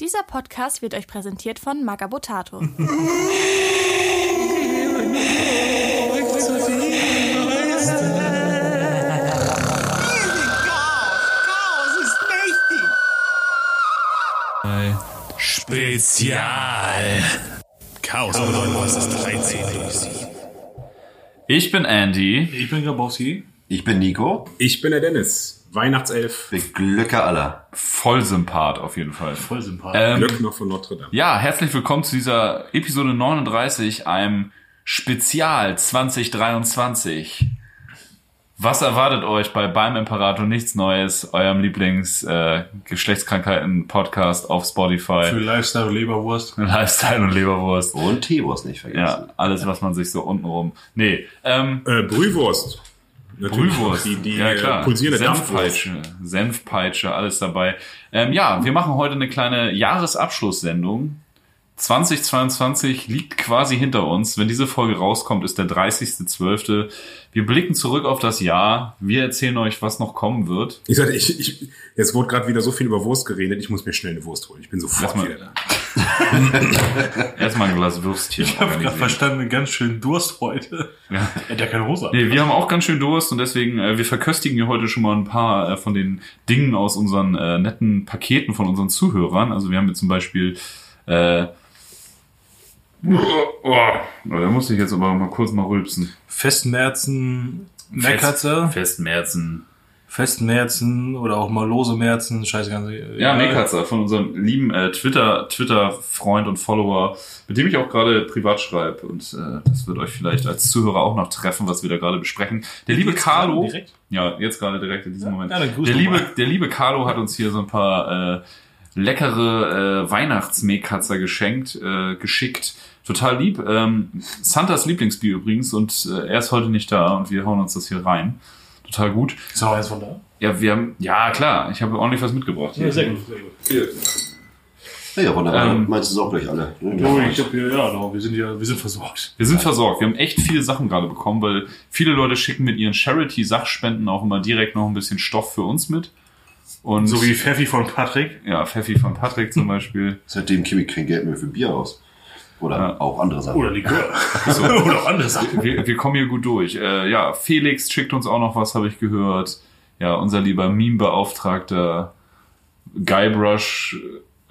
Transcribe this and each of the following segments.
Dieser Podcast wird euch präsentiert von Magabotato. Spezial. Chaos bedeutet, was ist 13 durch 7. Ich bin Andy. Ich bin Grabowski. Ich bin Nico. Ich bin der Dennis. Weihnachtself. Für Glücke aller. Vollsympath auf jeden Fall. Voll sympathisch. Ähm, Glöckner von Notre Dame. ja, herzlich willkommen zu dieser Episode 39, einem Spezial 2023. Was erwartet euch bei Beim Imperator nichts Neues, eurem Lieblings äh, Geschlechtskrankheiten Podcast auf Für Spotify, Lifestyle und Leberwurst. Lifestyle und Leberwurst. Und Teewurst nicht vergessen. Ja, alles was man sich so untenrum. Nee, ähm, Äh, Brühwurst. Natürlich. Brühwurst. Die, die ja, klar. pulsierende Dampfwurst. Senfpeitsche, Senfpeitsche, alles dabei. Ähm, ja, wir machen heute eine kleine Jahresabschlusssendung. 2022 liegt quasi hinter uns. Wenn diese Folge rauskommt, ist der 30.12. Wir blicken zurück auf das Jahr. Wir erzählen euch, was noch kommen wird. Ich sagte, ich, ich, jetzt wurde gerade wieder so viel über Wurst geredet, ich muss mir schnell eine Wurst holen. Ich bin sofort Lass mal- wieder da. Erstmal ein Glas Würstchen. Ich habe gerade verstanden, ganz schön Durst heute. Ja. Er hat ja keine Hose. an. Nee, wir haben auch ganz schön Durst und deswegen, äh, wir verköstigen hier heute schon mal ein paar äh, von den Dingen aus unseren äh, netten Paketen von unseren Zuhörern. Also wir haben hier zum Beispiel äh, da muss ich jetzt aber mal kurz mal rülpsen. Festmerzen, Meckatze, Festmerzen. Festmerzen oder auch mal lose Merzen, scheiße ganz. Ja, Meckatzer von unserem lieben äh, Twitter Twitter Freund und Follower, mit dem ich auch gerade privat schreibe und äh, das wird euch vielleicht als Zuhörer auch noch treffen, was wir da gerade besprechen. Der liebe Carlo, ja, jetzt gerade direkt in diesem Moment. ja, dann grüß der liebe mal. der liebe Carlo hat uns hier so ein paar äh, leckere äh, Weihnachtsmeckatzer geschenkt, äh, geschickt. Total lieb. Ähm, Santas Lieblingsbier übrigens und äh, er ist heute nicht da und wir hauen uns das hier rein. Total gut. Ist noch eins von da? Ja, wir haben, ja klar, ich habe ordentlich was mitgebracht. hier. gut, sehr gut. Ja, wunderbar. Ähm, Meinst du es auch gleich alle? Ne? Oh, ich hab hier, ja, no, wir sind ja, wir sind versorgt. Wir sind versorgt. Wir haben echt viele Sachen gerade bekommen, weil viele Leute schicken mit ihren Charity-Sachspenden auch immer direkt noch ein bisschen Stoff für uns mit. Und So wie Pfeffi von Patrick. ja, Pfeffi von Patrick zum Beispiel. Seitdem gebe ich kein Geld mehr für Bier aus. Oder Ja. auch andere Sachen. Oder Likör. oder auch andere Sachen. Wir, wir kommen hier gut durch. Äh, ja, Felix schickt uns auch noch was, habe ich gehört. Ja, unser lieber Meme-Beauftragter Guybrush,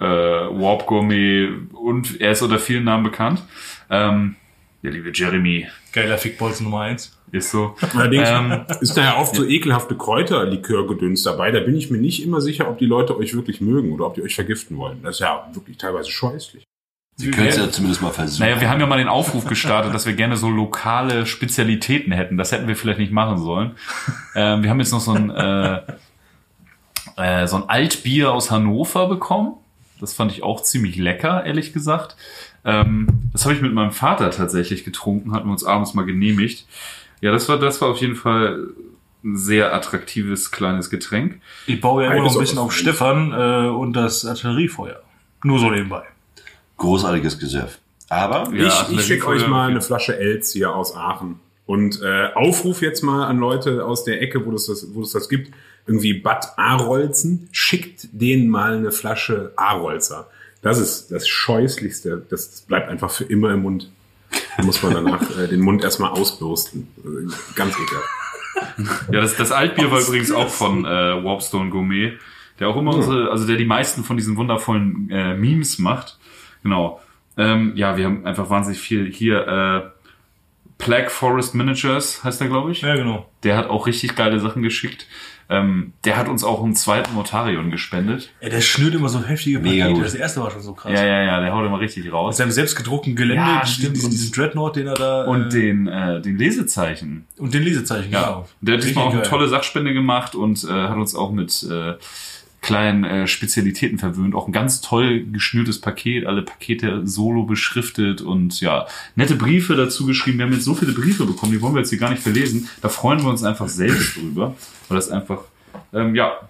äh, Warp Gourmet und er ist unter vielen Namen bekannt. Ähm, der liebe Jeremy Geiler Fickbolz Nummer eins. ist so. Allerdings Ähm, ist da ja oft so ekelhafte Kräuterlikörgedöns dabei. Da bin ich mir nicht immer sicher, ob die Leute euch wirklich mögen oder ob die euch vergiften wollen. Das ist ja wirklich teilweise scheußlich. Sie können es ja zumindest mal versuchen. Naja, wir haben ja mal den Aufruf gestartet, dass wir gerne so lokale Spezialitäten hätten. Das hätten wir vielleicht nicht machen sollen. Ähm, wir haben jetzt noch so ein, äh, äh, so ein Altbier aus Hannover bekommen. Das fand ich auch ziemlich lecker, ehrlich gesagt. Ähm, das habe ich mit meinem Vater tatsächlich getrunken, hatten wir uns abends mal genehmigt. Ja, das war, das war auf jeden Fall ein sehr attraktives kleines Getränk. Ich baue ja immer noch ein bisschen auf- Stefan äh, und das Artilleriefeuer. Nur so nebenbei. Großartiges Gesöff. Aber Ja, ich ich schicke euch mal eine Flasche Els hier aus Aachen. Und äh, Aufruf jetzt mal an Leute aus der Ecke, wo es das, wo es das gibt. Irgendwie Bad Arolzen. Schickt denen mal eine Flasche Arolzer. Das ist das Scheußlichste. Das bleibt einfach für immer im Mund. Da muss man danach äh, den Mund erstmal ausbürsten. Also, Ganz ekelhaft. Ja, das, das Altbier war übrigens auch von äh, Warpstone Gourmet, der auch immer unsere, also der die meisten von diesen wundervollen äh, Memes macht. Genau. Ähm, ja, wir haben einfach wahnsinnig viel hier. Äh, Plague Forest Managers heißt der, glaube ich. Ja, genau. Der hat auch richtig geile Sachen geschickt. Ähm, der hat uns auch einen zweiten Mortarion gespendet. Ja, der schnürt immer so heftige Mega Pakete. gut. Das erste war schon so krass. Ja, ja, ja, der haut immer richtig Mit raus. seinem selbstgedruckten Gelände, Ja, diesen, stimmt. diesen, diesen Dreadnought, den er da... Und äh, den, äh, den Lesezeichen. und den Lesezeichen, Ja, genau. der hat diesmal auch eine geil. tolle Sachspende gemacht und äh, hat uns auch mit äh, kleinen äh, Spezialitäten verwöhnt. Auch ein ganz toll geschnürtes Paket, alle Pakete solo beschriftet und ja, nette Briefe dazu geschrieben. Wir haben jetzt so viele Briefe bekommen, die wollen wir jetzt hier gar nicht verlesen. Da freuen wir uns einfach selbst drüber, weil das einfach, ähm, ja,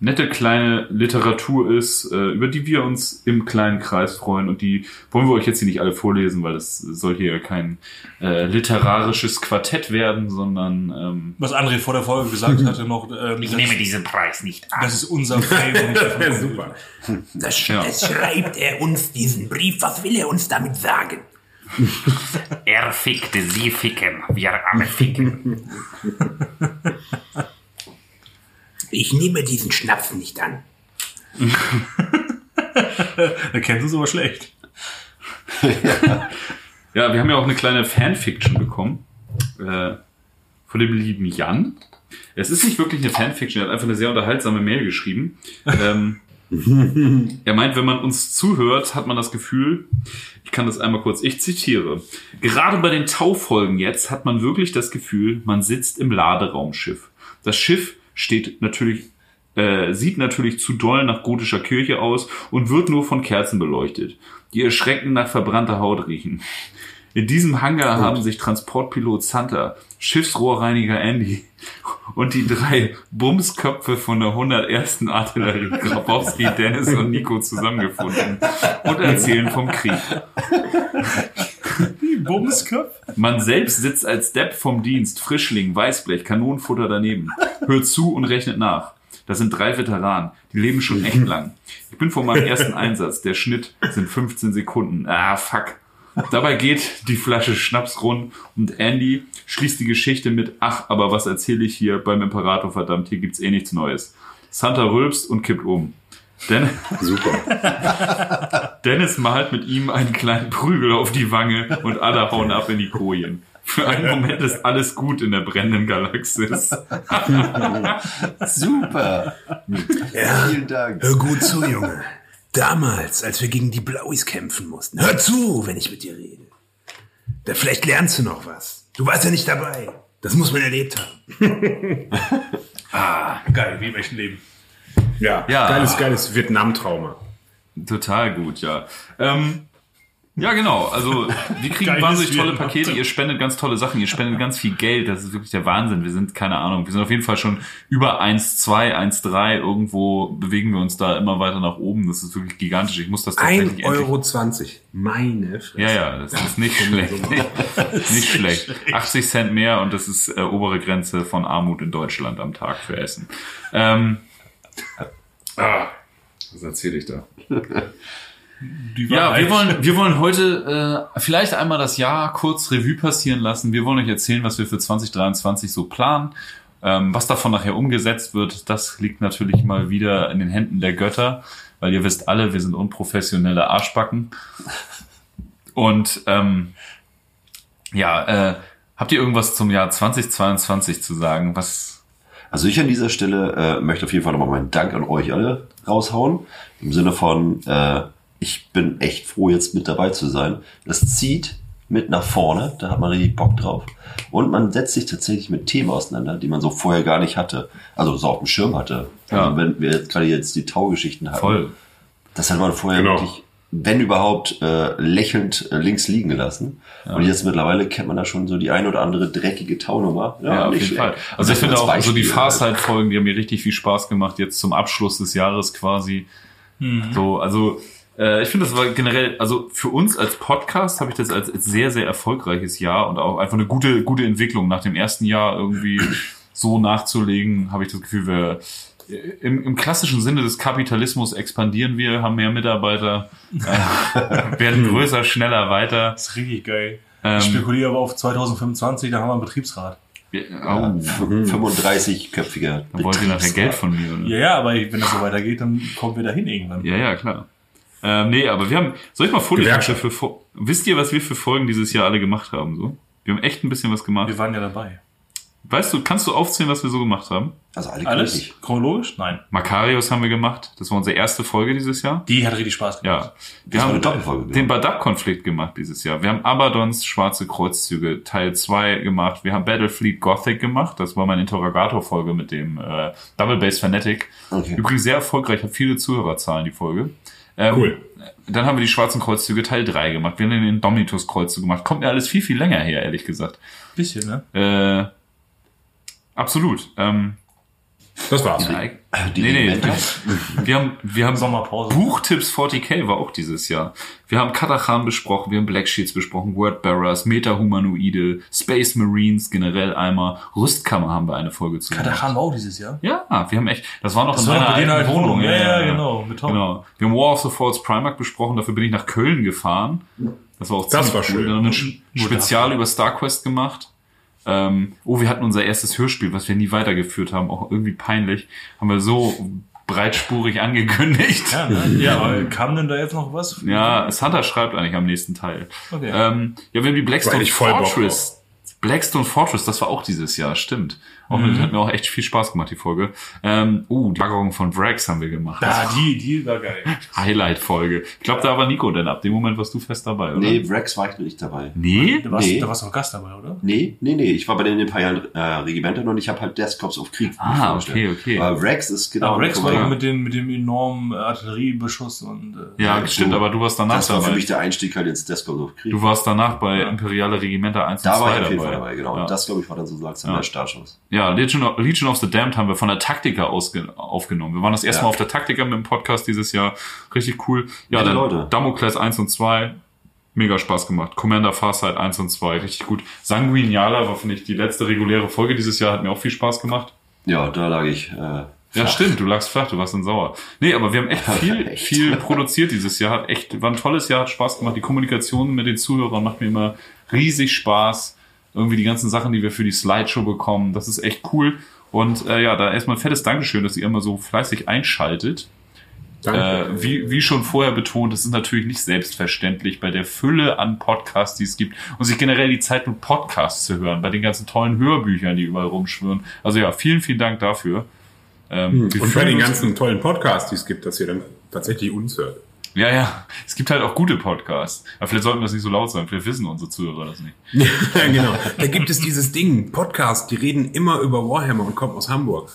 nette kleine Literatur ist, äh, über die wir uns im kleinen Kreis freuen. Und die wollen wir euch jetzt hier nicht alle vorlesen, weil das soll hier kein äh, literarisches Quartett werden, sondern ähm, Was André vor der Folge gesagt hatte noch, ähm, Ich nehme diesen Preis nicht an. das ist unser. Ja, super. Das, Ja. das schreibt er uns diesen Brief. Was will er uns damit sagen? er fickte, sie ficken, wir alle ficken. Ich nehme diesen Schnaps nicht an. da kennst du es aber schlecht. Ja, wir haben ja auch eine kleine Fanfiction bekommen äh, von dem lieben Jan. Es ist nicht wirklich eine Fanfiction, er hat einfach eine sehr unterhaltsame Mail geschrieben. Ähm, er meint, wenn man uns zuhört, hat man das Gefühl, ich kann das einmal kurz, ich zitiere, gerade bei den Taufolgen jetzt hat man wirklich das Gefühl, man sitzt im Laderaumschiff. Das Schiff steht natürlich äh, sieht natürlich zu doll nach gotischer Kirche aus und wird nur von Kerzen beleuchtet, die erschreckend nach verbrannter Haut riechen. In diesem Hangar haben sich Transportpilot Santa, Schiffsrohrreiniger Andy und die drei Bumsköpfe von der 101. Artillerie Grabowski, Dennis und Nico zusammengefunden und erzählen vom Krieg. Bumsköpf? Man selbst sitzt als Depp vom Dienst, Frischling, Weißblech, Kanonenfutter daneben, hört zu und rechnet nach. Das sind drei Veteranen, die leben schon echt lang. Ich bin vor meinem ersten Einsatz, der Schnitt sind 15 Sekunden. Ah, fuck. Dabei geht die Flasche Schnaps rund und Andy schließt die Geschichte mit, ach, aber was erzähle ich hier beim Imperator, verdammt, hier gibt's eh nichts Neues. Santa rülpst und kippt um. Den Super. Dennis malt mit ihm einen kleinen Prügel auf die Wange und alle hauen ab in die Kojen. Für einen Moment ist alles gut in der brennenden Galaxis. Super. Vielen Dank. Hör gut zu, Junge. Damals, als wir gegen die Blauis kämpfen mussten. Hör zu, wenn ich mit dir rede. Da vielleicht lernst du noch was. Du warst ja nicht dabei. Das muss man erlebt haben. Geil, wie im echten Leben. Ja, Ja. geiles, geiles Vietnam-Trauma. Total gut, ja. Ähm, ja, genau. Also wir kriegen Geiles wahnsinnig tolle. Pakete. Ihr spendet ganz tolle Sachen. Ihr spendet ganz viel Geld. Das ist wirklich der Wahnsinn. Wir sind, keine Ahnung, wir sind auf jeden Fall schon über 1,2, 1,3. Irgendwo bewegen wir uns da immer weiter nach oben. Das ist wirklich gigantisch. Ich muss das tatsächlich 1,20 Euro. Meine Fresse. Ja, ja, das ist nicht schlecht. nicht schlecht. 80 Cent mehr und das ist äh, obere Grenze von Armut in Deutschland am Tag für Essen. Ähm, ah, was erzähle ich da? Ja, wir wollen, wir wollen heute äh, vielleicht einmal das Jahr kurz Revue passieren lassen. Wir wollen euch erzählen, was wir für 2023 so planen. Ähm, was davon nachher umgesetzt wird, das liegt natürlich mal wieder in den Händen der Götter, weil ihr wisst alle, wir sind unprofessionelle Arschbacken. Und ähm, ja, äh, habt ihr irgendwas zum Jahr 2022 zu sagen? Was Also ich an dieser Stelle äh, möchte auf jeden Fall nochmal meinen Dank an euch alle raushauen. Im Sinne von, äh, ich bin echt froh, jetzt mit dabei zu sein. Das zieht mit nach vorne, da hat man richtig Bock drauf. Und man setzt sich tatsächlich mit Themen auseinander, die man so vorher gar nicht hatte. Also so auf dem Schirm hatte. Ja. Also wenn wir jetzt gerade jetzt die Taugeschichten hatten. voll? Das hat man vorher Genau. wirklich, wenn überhaupt, äh, lächelnd äh, links liegen gelassen. Und jetzt mittlerweile kennt man da schon so die ein oder andere dreckige Taunummer. Ja, auf jeden Fall. Also ich Das finde auch so die Beispiel halt. Fahrzeit-Folgen, die haben mir richtig viel Spaß gemacht, jetzt zum Abschluss des Jahres quasi. So, also äh, ich finde, das war generell, also für uns als Podcast habe ich das als, als sehr, sehr erfolgreiches Jahr und auch einfach eine gute, gute Entwicklung. Nach dem ersten Jahr irgendwie so nachzulegen, habe ich das Gefühl, wir im, im klassischen Sinne des Kapitalismus expandieren wir, haben mehr Mitarbeiter, äh, werden größer, schneller, weiter. Das ist richtig geil. Ähm, ich spekuliere aber auf 2025, da haben wir einen Betriebsrat. Wir, Ja, oh, 35-köpfiger. dann wollt ihr nachher Geld von mir, oder? Ja, ja, aber wenn das so weitergeht, dann kommen wir dahin irgendwann. Ja, ja, klar. Ähm, nee, aber wir haben, soll ich mal Gewerkschaft. für, wisst ihr, was wir für Folgen dieses Jahr alle gemacht haben, so? Wir haben echt ein bisschen was gemacht. Wir waren ja dabei. Weißt du, kannst du aufzählen, was wir so gemacht haben? Also alle Alles? gültig. Chronologisch? Nein. Makarios haben wir gemacht. Das war unsere erste Folge dieses Jahr. Die hat richtig Spaß gemacht. Ja. Wir war haben eine Doppelfolge, den genau. Badab-Konflikt gemacht dieses Jahr. Wir haben Abadons Schwarze Kreuzzüge Teil 2 gemacht. Wir haben Battlefleet Gothic gemacht. Das war meine Interrogator-Folge mit dem äh, Double Bass Fanatic. Okay. Übrigens sehr erfolgreich, hat viele Zuhörerzahlen, die Folge. Ähm, Cool. Dann haben wir die Schwarzen Kreuzzüge Teil 3 gemacht. Wir haben den Domitus-Kreuzzug gemacht. Kommt mir alles viel, viel länger her, ehrlich gesagt. Bisschen, ne? Äh, absolut. Ähm, Das war's. Ja, Die nee, nee. Wir haben, wir haben Sommerpause. Buchtipps 40k war auch dieses Jahr. Wir haben Katachan besprochen, wir haben Black Sheets besprochen, Wordbearers, Meta-Humanoide, Space Marines generell einmal, Rüstkammer haben wir eine Folge zu. Katachan war auch dieses Jahr. Ja, wir haben echt, das war noch Das in war meiner alten halt Wohnung. Wohnung. Ja, ja, genau, mit Tom. genau. Wir haben War of the Falls Primark besprochen, dafür bin ich nach Köln gefahren. Das war auch Das ziemlich war cool. schön. Wir haben ein Spezial über StarQuest gemacht. Ähm, oh, wir hatten unser erstes Hörspiel, was wir nie weitergeführt haben, auch irgendwie peinlich. Haben wir so breitspurig angekündigt. Ja, ne? ja, aber kam denn da jetzt noch was? Ja, Hunter schreibt eigentlich am nächsten Teil. Okay. Ähm, ja, wir haben die Blackstone Fortress. Blackstone Fortress, das war auch dieses Jahr, stimmt. Auch Mhm. mit, hat mir auch echt viel Spaß gemacht, die Folge. Ähm, uh, die Lagerung von Vrax haben wir gemacht. Ah, die, die war geil. Highlight-Folge. Ich glaube, da war Nico denn ab dem Moment warst du fest dabei, oder? Nee, Rex war ich nicht dabei. Nee? Da warst, Nee. da warst du auch Gast dabei, oder? Nee, nee, nee. Ich war bei den ein paar Jahren äh, Regimentern und ich habe halt Desktops auf Krieg Ah, okay, okay. Aber Rex ist genau. Aber Rex war doch mit, den, mit dem enormen Artilleriebeschuss und äh, Ja, Ja, stimmt, so. aber du warst danach Das war für dabei. mich der Einstieg halt ins Desktop auf Krieg. Du warst danach bei Imperiale Regimenter 1 da und 2 war ich auf jeden dabei. Fall dabei, genau. Ja. Und das, glaube ich, war dann so langsam Ja. der Startschuss. Ja, Legion of, Legion of the Damned haben wir von der Taktika aufgenommen. Wir waren das erste Ja. Mal auf der Taktika mit dem Podcast dieses Jahr. Richtig cool. Ja, dann Leute. Damocles 1 und 2. Mega Spaß gemacht. Commander Farsight 1 und 2. Richtig gut. Sanguiniala war, finde ich, die letzte reguläre Folge dieses Jahr. Hat mir auch viel Spaß gemacht. Ja, da lag ich. Äh, Ja, stimmt. Du lagst flach. Du warst dann sauer. Nee, aber wir haben echt viel, Echt? viel produziert dieses Jahr. Hat echt, war ein tolles Jahr. Hat Spaß gemacht. Die Kommunikation mit den Zuhörern macht mir immer riesig Spaß. Irgendwie die ganzen Sachen, die wir für die Slideshow bekommen. Das ist echt cool. Und äh, ja, da erstmal ein fettes Dankeschön, dass ihr immer so fleißig einschaltet. Danke. Äh, wie, wie schon vorher betont, es ist natürlich nicht selbstverständlich bei der Fülle an Podcasts, die es gibt und sich generell die Zeit mit Podcasts zu hören, bei den ganzen tollen Hörbüchern, die überall rumschwirren. Also ja, vielen, vielen Dank dafür. Ähm, wir Und bei den ganzen tollen Podcasts, die es gibt, dass ihr dann tatsächlich uns hört. Ja, ja, es gibt halt auch gute Podcasts. Aber vielleicht sollten wir das nicht so laut sagen, vielleicht wissen unsere Zuhörer das nicht. ja, genau. Da gibt es dieses Ding, Podcast, die reden immer über Warhammer und kommen aus Hamburg.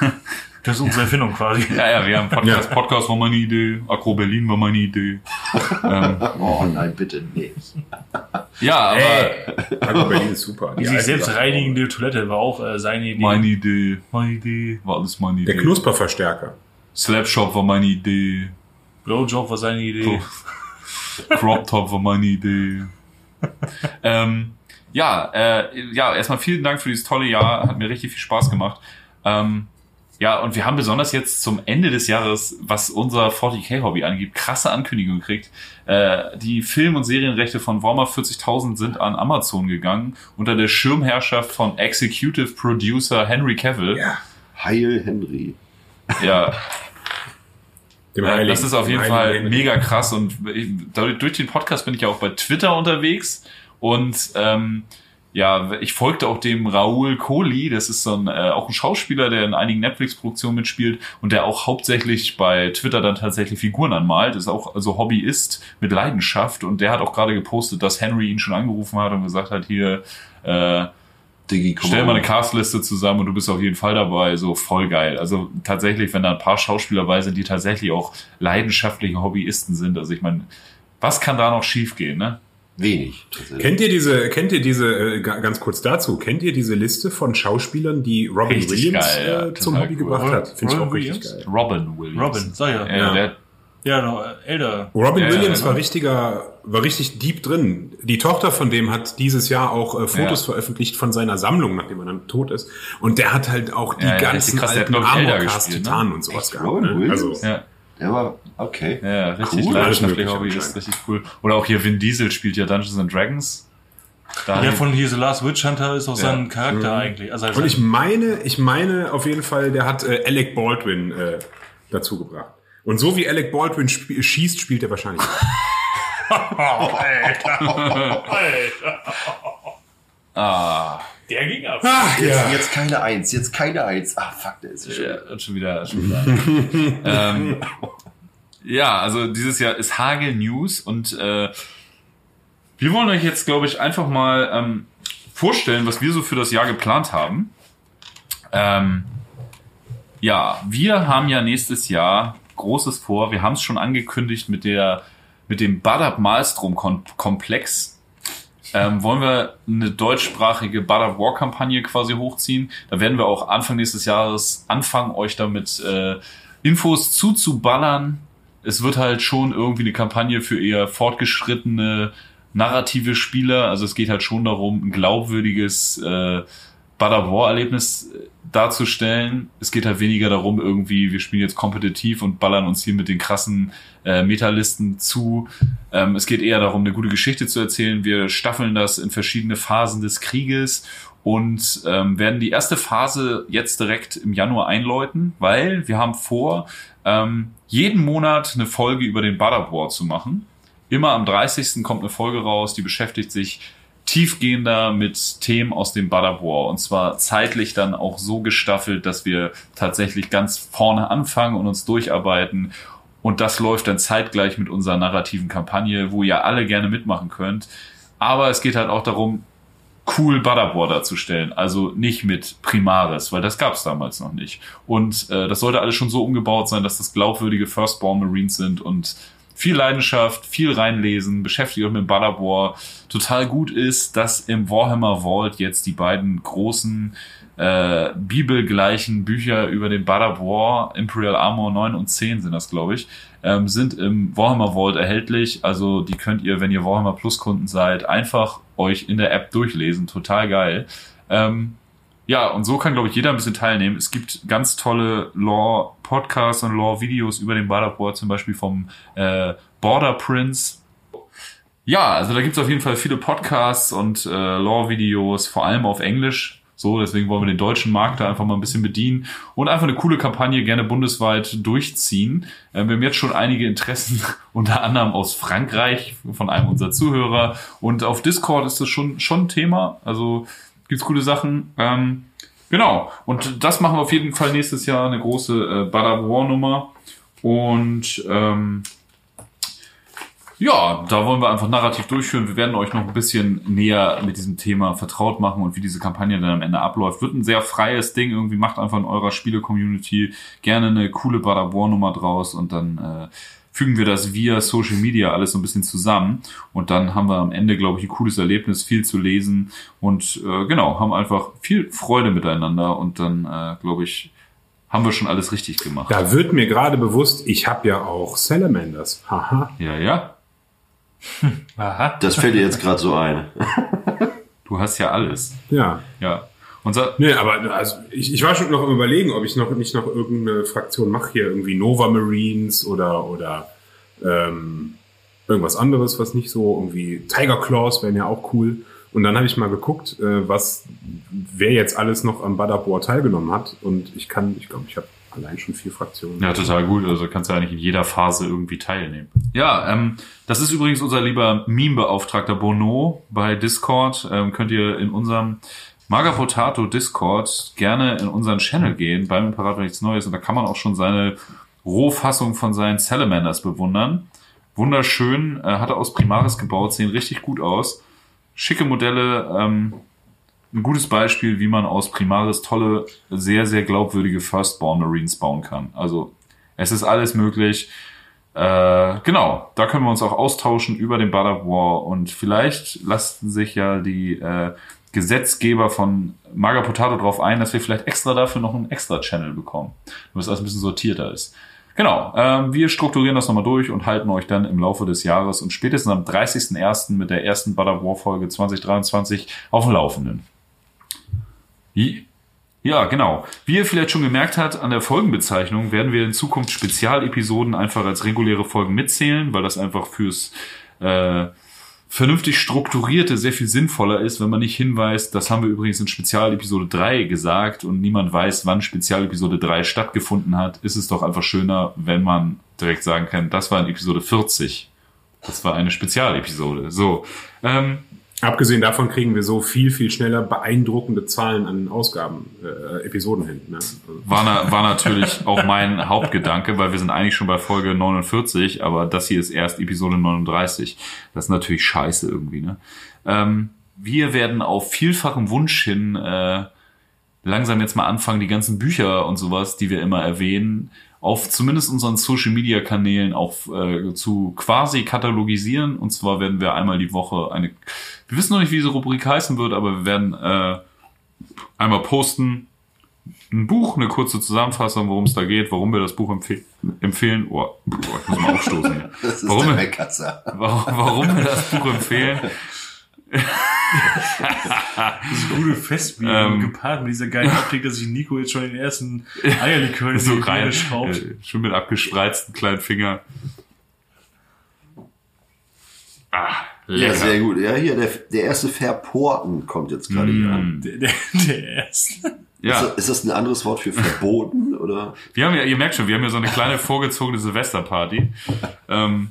das ist unsere Erfindung quasi. Ja, ja, wir haben Podcast, Ja. Podcast war meine Idee, Akro Berlin war meine Idee. ähm, Oh nein, bitte, nee. ja, aber Also Berlin ist super. Die Die sich selbst reinigende Toilette war auch äh, seine Idee. meine Idee, Meine Idee. war alles meine Idee. Der Knusperverstärker. Slapshop war meine Idee. Blowjob war seine Idee. Crop Top war meine Idee. ähm, ja, äh, ja, erstmal vielen Dank für dieses tolle Jahr. Hat mir richtig viel Spaß gemacht. Ähm, ja, und wir haben besonders jetzt zum Ende des Jahres, was unser 40k-Hobby angeht, krasse Ankündigungen gekriegt. Äh, die Film- und Serienrechte von Warhammer 40.000 sind an Amazon gegangen, unter der Schirmherrschaft von Executive Producer Henry Cavill. Ja. Heil Henry. ja Dem Heiligen- das ist auf jeden Heiligen Fall Henry. mega krass und ich, durch den Podcast bin ich ja auch bei Twitter unterwegs und ähm, ja, ich folgte auch dem Raoul Kohli, das ist so ein, äh, auch ein Schauspieler, der in einigen Netflix-Produktionen mitspielt und der auch hauptsächlich bei Twitter dann tatsächlich Figuren anmalt, ist auch also Hobbyist mit Leidenschaft und der hat auch gerade gepostet, dass Henry ihn schon angerufen hat und gesagt hat, hier, äh, Komm Stell mal eine. Castliste zusammen und du bist auf jeden Fall dabei. So voll geil. Also tatsächlich, wenn da ein paar Schauspieler bei sind, die tatsächlich auch leidenschaftliche Hobbyisten sind. Also ich meine, was kann da noch schiefgehen, ne? Wenig. Kennt ihr diese, kennt ihr diese, äh, ga- ganz kurz dazu, kennt ihr diese Liste von Schauspielern, die Robin Richtig Williams geil, ja, äh, zum Hobby cool. gebracht hat? Finde ich Robin auch richtig Williams? geil. Robin Williams. Robin, sag ja. Ja, Ja. Der, Ja, noch äh, älter. Robin Ja, Williams ja, war genau. richtiger, war richtig deep drin. Die Tochter von dem hat dieses Jahr auch äh, Fotos Ja. veröffentlicht von seiner Sammlung, nachdem er dann tot ist. Und der hat halt auch die ganzen krass, der hat, alten Armor-Cast gespielt, ne? Und sowas Echt? gehabt. Robin Ne? Williams? Also, ja, Der war, okay. ja, richtig Cool. Leidenschaftlicher Hobby ist richtig cool. Oder auch hier Vin Diesel spielt ja Dungeons and Dragons. Da Ja, von hier The Last Witch Hunter ist auch Ja. sein Charakter eigentlich. Also und ich meine, ich meine auf jeden Fall, der hat äh, Alec Baldwin äh, dazu gebracht. Und so wie Alec Baldwin sp schießt, spielt er wahrscheinlich. ah, der ging ab. Ach, Jetzt, jetzt keine Eins, jetzt keine Eins. Ah, fuck, der ist schon. ja, schon wieder, schon wieder. ähm, ja, also dieses Jahr ist Hagel News und äh, wir wollen euch jetzt, glaube ich, einfach mal ähm, vorstellen, was wir so für das Jahr geplant haben. Ähm, ja, wir haben ja nächstes Jahr Großes vor. Wir haben es schon angekündigt mit der mit dem Badab Malstrom Komplex. ähm, wollen wir eine deutschsprachige God of War Kampagne quasi hochziehen. Da werden wir auch Anfang nächstes Jahres anfangen, euch damit äh, Infos zuzuballern. Es wird halt schon irgendwie eine Kampagne für eher fortgeschrittene narrative Spieler. Also es geht halt schon darum, ein glaubwürdiges äh, Of War Erlebnis äh, darzustellen. Es geht halt weniger darum, irgendwie, wir spielen jetzt kompetitiv und ballern uns hier mit den krassen äh, Metalisten zu. Ähm, es geht eher darum, eine gute Geschichte zu erzählen. Wir staffeln das in verschiedene Phasen des Krieges und ähm, werden die erste Phase jetzt direkt im Januar einläuten, weil wir haben vor, ähm, jeden Monat eine Folge über den of War zu machen. Immer am 30. kommt eine Folge raus, die beschäftigt sich tiefgehender mit Themen aus dem War. Und zwar zeitlich dann auch so gestaffelt, dass wir tatsächlich ganz vorne anfangen und uns durcharbeiten. Und das läuft dann zeitgleich mit unserer narrativen Kampagne, wo ihr alle gerne mitmachen könnt. Aber es geht halt auch darum, cool War darzustellen. Also nicht mit Primaris, weil das gab es damals noch nicht. Und äh, das sollte alles schon so umgebaut sein, dass das glaubwürdige Firstborn Marines sind und viel Leidenschaft, viel reinlesen, beschäftigt euch mit Ballard War. Total gut ist, dass im Warhammer Vault jetzt die beiden großen äh, bibelgleichen Bücher über den Ballard War, Imperial Armor 9 und 10 sind das, glaube ich, ähm, sind im Warhammer Vault erhältlich. Also die könnt ihr, wenn ihr Warhammer Plus Kunden seid, einfach euch in der App durchlesen. Total geil. Ähm, ja, und so kann, glaube ich, jeder ein bisschen teilnehmen. Es gibt ganz tolle Lore-Podcasts und Lore-Videos über den Border War, zum Beispiel vom äh, Border Prince. Ja, also da gibt's auf jeden Fall viele Podcasts und äh, Lore-Videos, vor allem auf Englisch. So, deswegen wollen wir den deutschen Markt da einfach mal ein bisschen bedienen und einfach eine coole Kampagne gerne bundesweit durchziehen. Äh, wir haben jetzt schon einige Interessen, unter anderem aus Frankreich, von einem unserer Zuhörer. Und auf Discord ist das schon, schon ein Thema. Also gibt's coole Sachen. Ähm, genau. Und das machen wir auf jeden Fall nächstes Jahr eine große äh, Bada War Nummer. Und ähm, ja, da wollen wir einfach narrativ durchführen. Wir werden euch noch ein bisschen näher mit diesem Thema vertraut machen und wie diese Kampagne dann am Ende abläuft. Wird ein sehr freies Ding. Irgendwie macht einfach in eurer Spiele-Community gerne eine coole Bada War Nummer draus und dann äh, fügen wir das via Social Media alles so ein bisschen zusammen und dann haben wir am Ende, glaube ich, ein cooles Erlebnis, viel zu lesen und äh, genau, haben einfach viel Freude miteinander und dann, äh, glaube ich, haben wir schon alles richtig gemacht. Da wird mir gerade bewusst, ich habe ja auch Salamanders. Haha. Ja, ja, Aha. Das fällt dir jetzt gerade so ein. du hast ja alles. Ja. Ja. Unser, Nee, aber also ich, ich war schon noch im Überlegen, ob ich noch nicht noch irgendeine Fraktion mache hier, irgendwie Nova Marines oder oder ähm, irgendwas anderes, was nicht so irgendwie Tiger Claws wären ja auch cool. Und dann habe ich mal geguckt, äh, was wer jetzt alles noch am Badabor teilgenommen hat. Und ich kann, ich glaube, ich habe allein schon vier Fraktionen. Ja, total gut. Also kannst du eigentlich in jeder Phase irgendwie teilnehmen. Ja, ähm, das ist übrigens unser lieber Meme-Beauftragter Bono bei Discord. Ähm, könnt ihr in unserem Maga Potato Discord gerne in unseren Channel gehen, beim Imperator nichts Neues. Und da kann man auch schon seine Rohfassung von seinen Salamanders bewundern. Wunderschön, äh, hat er aus Primaris gebaut, sehen richtig gut aus. Schicke Modelle, ähm, ein gutes Beispiel, wie man aus Primaris tolle, sehr, sehr glaubwürdige Firstborn Marines bauen kann. Also es ist alles möglich. Äh, genau, da können wir uns auch austauschen über den Bad War und vielleicht lassen sich ja die äh, Gesetzgeber von Maga Potato drauf ein, dass wir vielleicht extra dafür noch einen extra Channel bekommen, damit es alles ein bisschen sortierter ist. Genau, ähm, wir strukturieren das nochmal durch und halten euch dann im Laufe des Jahres und spätestens am 30.01. mit der ersten of War Folge 2023 auf dem Laufenden. Ja, genau. Wie ihr vielleicht schon gemerkt habt, an der Folgenbezeichnung werden wir in Zukunft Spezialepisoden einfach als reguläre Folgen mitzählen, weil das einfach fürs äh, vernünftig strukturierte sehr viel sinnvoller ist, wenn man nicht hinweist, das haben wir übrigens in Spezialepisode 3 gesagt und niemand weiß, wann Spezialepisode 3 stattgefunden hat, ist es doch einfach schöner, wenn man direkt sagen kann, das war in Episode 40. Das war eine Spezialepisode. So. Ähm, Abgesehen davon kriegen wir so viel, viel schneller beeindruckende Zahlen an Ausgaben, äh, Episoden hin. Ne? War, na, war natürlich auch mein Hauptgedanke, weil wir sind eigentlich schon bei Folge 49, aber das hier ist erst Episode 39. Das ist natürlich scheiße irgendwie. Ne? Ähm, wir werden auf vielfachem Wunsch hin äh, langsam jetzt mal anfangen, die ganzen Bücher und sowas, die wir immer erwähnen, auf zumindest unseren Social Media Kanälen auch äh, zu quasi katalogisieren. Und zwar werden wir einmal die Woche eine, wir wissen noch nicht, wie diese Rubrik heißen wird, aber wir werden äh, einmal posten, ein Buch, eine kurze Zusammenfassung, worum es da geht, warum wir das Buch empfeh empfehlen. Oh, oh, ich muss mal aufstoßen. Hier. Das ist Warum der. Warum, warum wir das Buch empfehlen. Das gute Festbier Ähm. gepaart mit dieser geilen Optik, dass sich Nico jetzt schon den ersten Eierlikör so die rein, schraubt. äh, schon mit abgespreizten kleinen Finger. Ah, Ja, lecker. sehr gut. Ja, hier, der, der erste Verporten kommt jetzt gerade hier an. Mm, Der, der, der erste. Ist, ja, das, ist das ein anderes Wort für verboten? Oder? wir haben ja, ihr merkt schon, wir haben ja so eine kleine vorgezogene Silvesterparty. Ähm,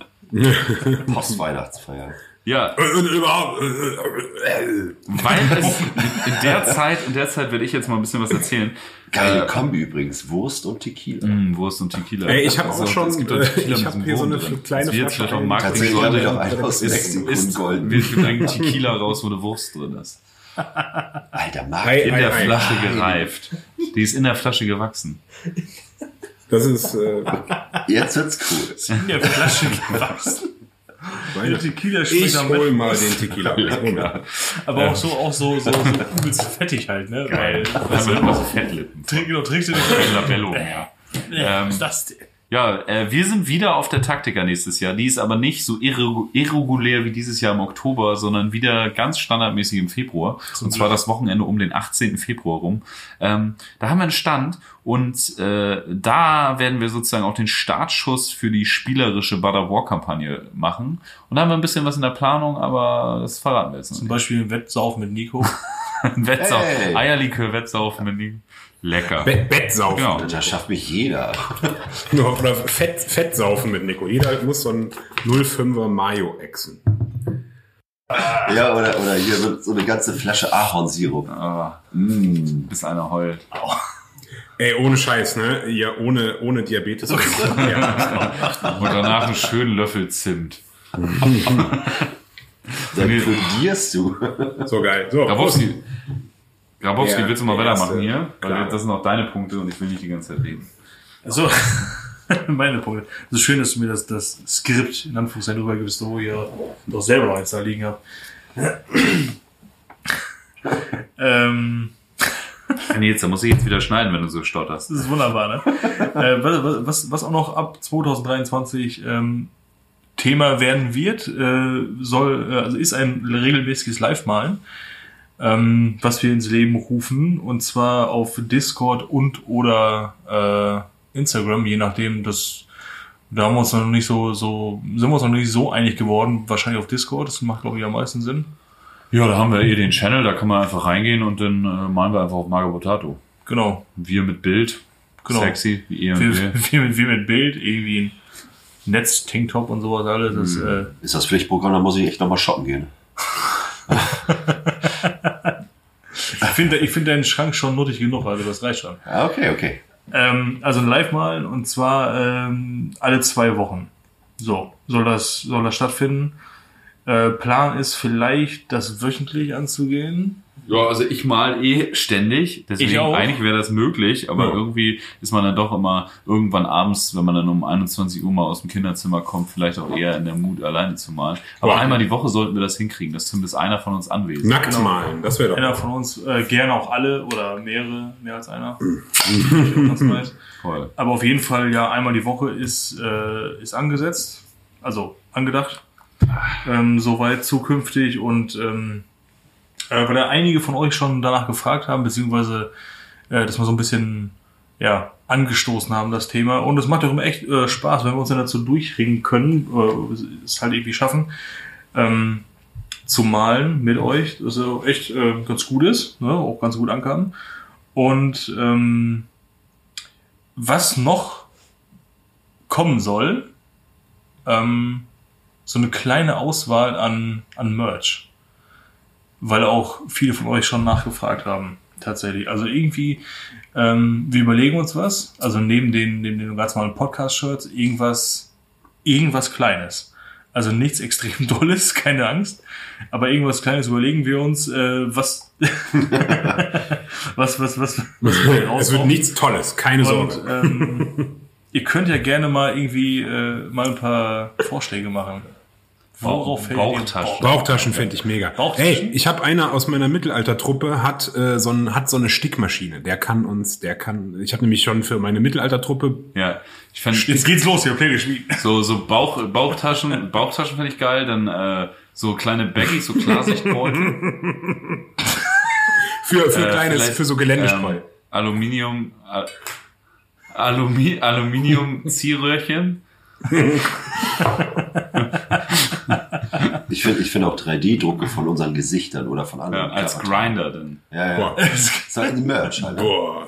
Post-Weihnachtsfeier. Ja, Und überhaupt. weil es in der Zeit, in der Zeit werde ich jetzt mal ein bisschen was erzählen. Geile Äh, Kombi übrigens. Wurst und Tequila. Mm, Wurst und Tequila. Ey, ich habe Also, auch schon, es gibt auch äh, Tequila ich habe hier so eine drin. kleine Flasche vielleicht auch ein. Marketing Tatsächlich habe ich auch einen aus ist, ist, golden. wir bringen Tequila raus, wo eine Wurst drin ist. Alter, Marc. Ei, In ei, der ei. Flasche gereift. Die ist in der Flasche gewachsen. Das ist, äh, Jetzt wird's cool. In der Flasche gewachsen. Der Tequila ich hol mal den Tequila. Moment. Aber auch so, auch so, so, so übelst fettig halt, ne? Weil, Da haben wir immer so Fettlippen. trink, genau, trinkst du den Ein Labello. Ja. Ja, Ähm, was ist das denn? Ja, äh, wir sind wieder auf der Taktika nächstes Jahr. Die ist aber nicht so irregu- irregulär wie dieses Jahr im Oktober, sondern wieder ganz standardmäßig im Februar. und zwar das Wochenende um den 18. Februar rum. Ähm, da haben wir einen Stand und äh, da werden wir sozusagen auch den Startschuss für die spielerische Butter War Kampagne machen. Und da haben wir ein bisschen was in der Planung, aber das verraten wir jetzt noch Zum nicht. Beispiel ein Wettsaufen mit Nico. Wettsau Hey. Eierlikör, Wettsaufen mit Nico. Lecker. Bett, Bettsaufen. Genau. Das schafft mich jeder. Oder Fett, Fettsaufen mit Nico. Jeder muss so ein 05er Mayo exen. Ja, oder, oder hier wird so eine ganze Flasche Ahornsirup. Ah, Mm. bis einer heult. Ey, ohne Scheiß, ne? Ja, ohne, ohne Diabetes. ja. Und danach einen schönen Löffel Zimt. Dann Nee. du. So geil. So, Grabowski, Grabowski, Ja, willst du mal weitermachen hier? Weil Klar. das sind auch deine Punkte und ich will nicht die ganze Zeit reden. Also, meine Punkte. Es ist schön, dass du mir das, das Skript in Anführungszeichen rübergibst, wo ihr doch selber noch eins da liegen habt. ähm, Nils, da muss ich jetzt wieder schneiden, wenn du so stotterst. das ist wunderbar, ne? äh, was, was, was auch noch ab 2023 ähm, Thema werden wird, äh, soll, äh, also ist ein regelmäßiges Live-Malen, ähm, was wir ins Leben rufen, und zwar auf Discord und oder äh, Instagram, je nachdem, das da haben wir uns noch nicht so, so, sind wir uns noch nicht so einig geworden, wahrscheinlich auf Discord, das macht, glaube ich, am meisten Sinn. Ja, da haben wir eh den Channel, da kann man einfach reingehen und dann äh, malen wir einfach auf Margot Potato. Genau. Wir mit Bild, Genau. sexy, wie ihr und Wir, wir. wir, mit, wir mit Bild, irgendwie ein Netz, Tanktop und sowas alles. Das, äh, Ist das Pflichtprogramm, dann muss ich echt nochmal shoppen gehen. ich finde ich finde deinen Schrank schon nuttig genug, also das reicht schon. Ja, okay, okay. Ähm, also ein Live-Malen und zwar ähm, alle zwei Wochen. So, soll das, soll das stattfinden. Äh, Plan ist vielleicht, das wöchentlich anzugehen. Ja, also ich mal eh ständig, deswegen Ich auch. eigentlich wäre das möglich, aber Ja. irgendwie ist man dann doch immer irgendwann abends, wenn man dann um 21 Uhr mal aus dem Kinderzimmer kommt, vielleicht auch eher in der Mut, alleine zu malen. Aber Ja. einmal die Woche sollten wir das hinkriegen, dass zumindest einer von uns anwesend ist. Nackt malen, das wäre Einer doch. von uns, äh, gerne auch alle oder mehrere, mehr als einer. Voll. Aber auf jeden Fall, ja, einmal die Woche ist, äh, ist angesetzt, also angedacht. Ähm, soweit zukünftig und ähm, äh, weil ja einige von euch schon danach gefragt haben, beziehungsweise äh, dass wir so ein bisschen ja, angestoßen haben, das Thema. Und es macht auch immer echt äh, Spaß, wenn wir uns dann dazu durchringen können, äh, es halt irgendwie schaffen, ähm, zu malen mit euch, das ja echt äh, ganz gut ist, ne? auch ganz gut ankam. Und ähm, was noch kommen soll, ähm, so eine kleine Auswahl an, an Merch. Weil auch viele von euch schon nachgefragt haben, tatsächlich. Also irgendwie, ähm, wir überlegen uns was, also neben den, neben den ganz normalen Podcast-Shirts, irgendwas, irgendwas Kleines. Also nichts extrem Dolles, keine Angst. Aber irgendwas Kleines überlegen wir uns, äh, was, was, was, was, was Es wird nichts Tolles, keine Und Sorge. ähm, ihr könnt ja gerne mal irgendwie äh, mal ein paar Vorschläge machen. Worauf Bauchtaschen. Bauch- Bauchtaschen fände ich mega. Bauchtaschen? Ey, ich habe einer aus meiner Mittelaltertruppe hat äh, so ein, hat so eine Stickmaschine. Der kann uns, der kann. Ich habe nämlich schon für meine Mittelaltertruppe. Ja, ich fand Jetzt geht's los, habt Pläne so so Bauch Bauchtaschen, Bauchtaschen finde ich geil, dann äh, so kleine Baggies, so Klarsichtbeutel, Für, für Äh, kleines, für so Geländestreu. ähm, Aluminium Al Alumi Aluminium Ziehröhrchen. Ich finde ich finde auch 3D-Drucke von unseren Gesichtern oder von Ja, anderen. als Charakteren. Grinder dann. Ja, ja. Boah. Das ist halt ein Merch, halt. Boah.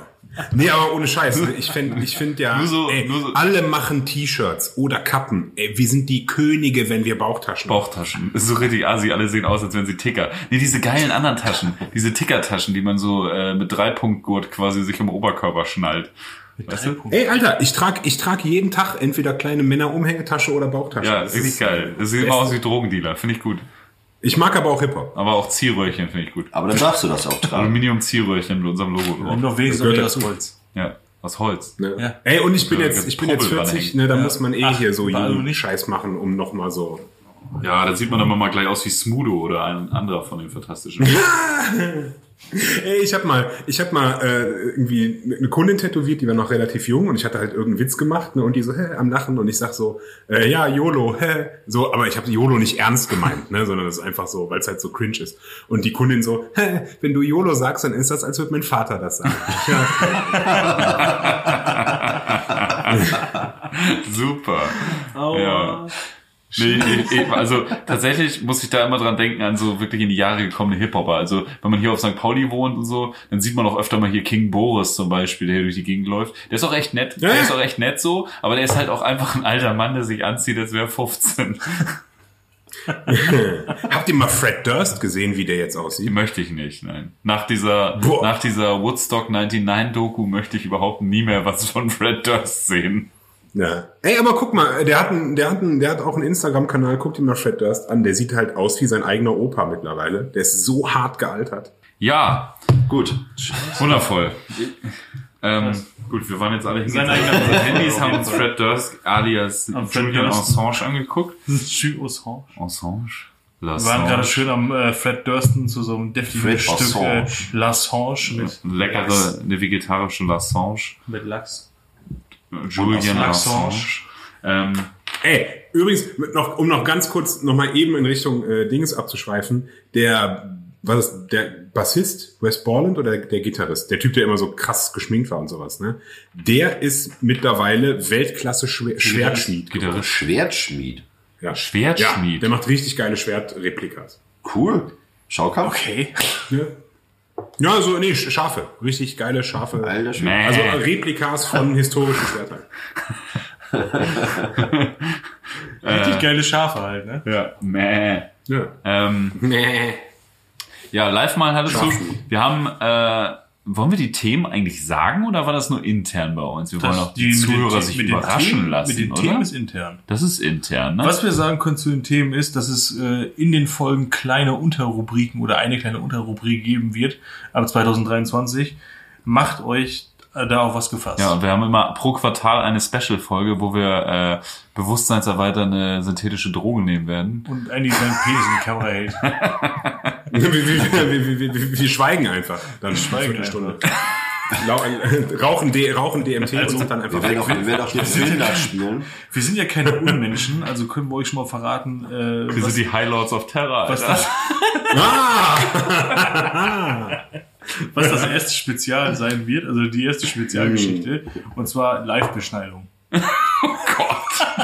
Nee, aber ohne Scheiß. Ich finde ich find ja, Nur so- ey, nur so- alle machen T-Shirts oder Kappen. Ey, wir sind die Könige, wenn wir Bauchtaschen. Bauchtaschen. Das ist so richtig assi. Alle sehen aus, als wären sie Ticker. Nee, diese geilen anderen Taschen. Diese Tickertaschen, die man so äh, mit Dreipunktgurt quasi sich im Oberkörper schnallt. Weißt du? Ey, Alter, ich trag, ich trag jeden Tag entweder kleine Männerumhängetasche oder Bauchtasche. Ja, Das richtig ist, geil. Das sieht immer aus wie Drogendealer. Finde ich gut. Ich mag aber auch Hip-Hop. Aber auch Ziehröhrchen finde ich gut. Aber dann darfst du das auch tragen. Aluminium-Zierröhrchen mit unserem Logo drauf. Und noch wenigstens das dazu. Holz. Ja, aus Holz. Ne? Ja. Ey, und ich bin Ja, jetzt, ich bin jetzt Kurbel 40, dranhängen. ne, da Ja. muss man eh Ach, hier so bei allem jeden nicht. Scheiß machen, um nochmal so. Ja, da sieht man dann mal gleich aus wie Smudo oder ein anderer von den Fantastischen. Ey, ich hab mal, ich hab mal äh, irgendwie eine Kundin tätowiert, die war noch relativ jung und ich hatte halt irgendeinen Witz gemacht, ne, und die so hä, am Lachen und ich sag so, äh, ja, YOLO, hä, so, aber ich habe YOLO nicht ernst gemeint, ne, sondern das ist einfach so, weil es halt so cringe ist. Und die Kundin so, hä, wenn du YOLO sagst, dann ist das, als würde mein Vater das sagen. Super. Ja. Nee, e- e- also tatsächlich muss ich da immer dran denken an so wirklich in die Jahre gekommene Hip-Hopper. Also wenn man hier auf St. Pauli wohnt und so, dann sieht man auch öfter mal hier King Boris zum Beispiel, der hier durch die Gegend läuft. Der ist auch echt nett, Ja, der ist auch echt nett so, aber der ist halt auch einfach ein alter Mann, der sich anzieht, als wäre er 15. Habt ihr mal Fred Durst gesehen, wie der jetzt aussieht? Möchte ich nicht, nein. Nach dieser, Boah. nach dieser Woodstock 99 Doku möchte ich überhaupt nie mehr was von Fred Durst sehen. Ja. Ey, aber guck mal, der hat, einen, der, hat einen, der hat auch einen Instagram-Kanal, guckt ihn mal Fred Durst an, der sieht halt aus wie sein eigener Opa mittlerweile. Der ist so hart gealtert. Ja, Gut. wundervoll. Ähm, gut, wir waren jetzt alle Sein hingegangen. eigener Unsere Opa, Handys haben uns. Fred Durst alias Julian Durst. Assange angeguckt. Jus Assange. Assange? Wir waren gerade schön am äh, Fred Dursten zu so einem deftigen Stück äh, L'Assange mit, Leckere, eine vegetarische Lassange. mit Lachs. Julian Assange. Ähm, Ey, übrigens, noch, um noch ganz kurz noch mal eben in Richtung äh, Dings abzuschweifen, der, was ist, der Bassist, Wes Borland oder der, der Gitarrist, der Typ, der immer so krass geschminkt war und sowas, ne? Der ist mittlerweile Weltklasse Schwer Schwertschmied. Gitarrist. Schwertschmied. Ja. Schwertschmied. Ja, der macht richtig geile Schwertreplikas. Cool. Schaukampf. Okay. Ja, so, nee, Sch- Schafe. Richtig geile Schafe. Alter Schwede. Mäh. Also Replikas von historischen Schwertern. Richtig geile Schafe halt, ne? ja. Mäh. Ja. Ähm, Nee. ja, live mal hattest du. Schaffen. Wir haben, äh, wollen wir die Themen eigentlich sagen oder war das nur intern bei uns? Wir wollen auch die, den Zuhörer The- sich mit den überraschen Themen, lassen, Mit den oder? Themen ist intern. das ist intern, ne? Was wir sagen können zu den Themen ist, dass es äh, in den Folgen kleine Unterrubriken oder eine kleine Unterrubrik geben wird ab 2023. Macht euch äh, da auf was gefasst. Ja, und wir haben immer pro Quartal eine Special-Folge, wo wir äh, bewusstseinserweiternde synthetische Drogen nehmen werden. Und eigentlich seinen Penis in die Kamera hält. wir, wir, wir, wir, wir, wir, wir schweigen einfach. Dann schweigen eine Stunde. Äh, rauchen, D, rauchen DMT Also, und sind dann einfach Wir werden weg. auch, wir werden auch hier Filmler spielen. Wir sind ja keine Unmenschen, also können wir euch schon mal verraten, äh, Wir was, sind die High Lords of Terror, was, Alter. das, Ah! was das erste Spezial sein wird, also die erste Spezialgeschichte, und zwar Live-Beschneidung.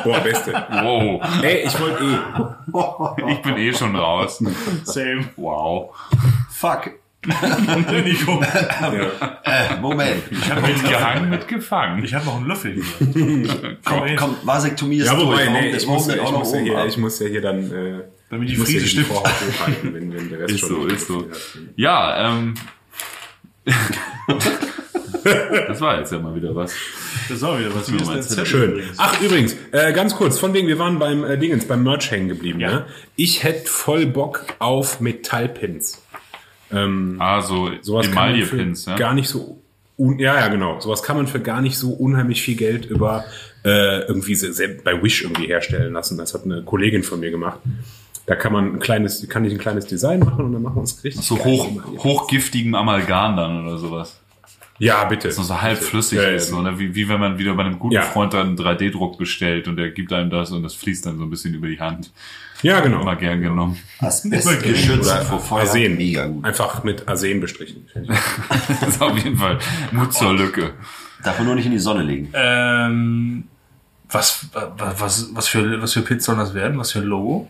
Boah, beste. Wow, Ey, ich wollte eh. ich bin eh schon raus. Same. Wow. Fuck. Ja. Äh, Moment. ich habe Mit gehangen, mit gefangen. ich hab noch einen Löffel hier. Komm, komm, Vasektomie ist Ja, wobei, durch. nee, ich muss, denn ich, auch noch muss ja oben hier, ich muss ja hier dann äh, Damit die ja Friese stimmt. Wenn, wenn der Rest Ist schon so, ist so. Ja, ähm. das war jetzt ja mal wieder was. Das war wieder was. Wie ist mein dein Zettel. Zettel Schön. übrigens? Ach, übrigens, äh, ganz kurz, von wegen, wir waren beim äh, Dingens, beim Merch hängen geblieben. Ja. Ne? Ich hätte voll Bock auf Metallpins. Ah, so Sowas kann man für Emaille-Pins, ja. gar nicht so. un ja, ja, genau. Sowas kann man für gar nicht so unheimlich viel Geld über äh, irgendwie bei Wish irgendwie herstellen lassen. Das hat eine Kollegin von mir gemacht. Da kann man ein kleines, kann ich ein kleines Design machen und dann machen wir uns richtig So hoch, hochgiftigen Amalgam dann oder sowas. Ja, bitte. So, so halb flüssig Ja, ja, ist, so, ne? wie, wie wenn man wieder bei einem guten Ja. Freund dann einen 3D-Druck bestellt und der gibt einem das und das fließt dann so ein bisschen über die Hand. Ja, genau. Immer gern genommen. Asbest geschützt vor Feuer. Arsen. Mega gut. Einfach mit Arsen bestrichen. Das ist auf jeden Fall Mut zur Lücke. Darf man nur nicht in die Sonne legen. Ähm, was, was, was, für, was für Pits sollen das werden? Was für ein Logo?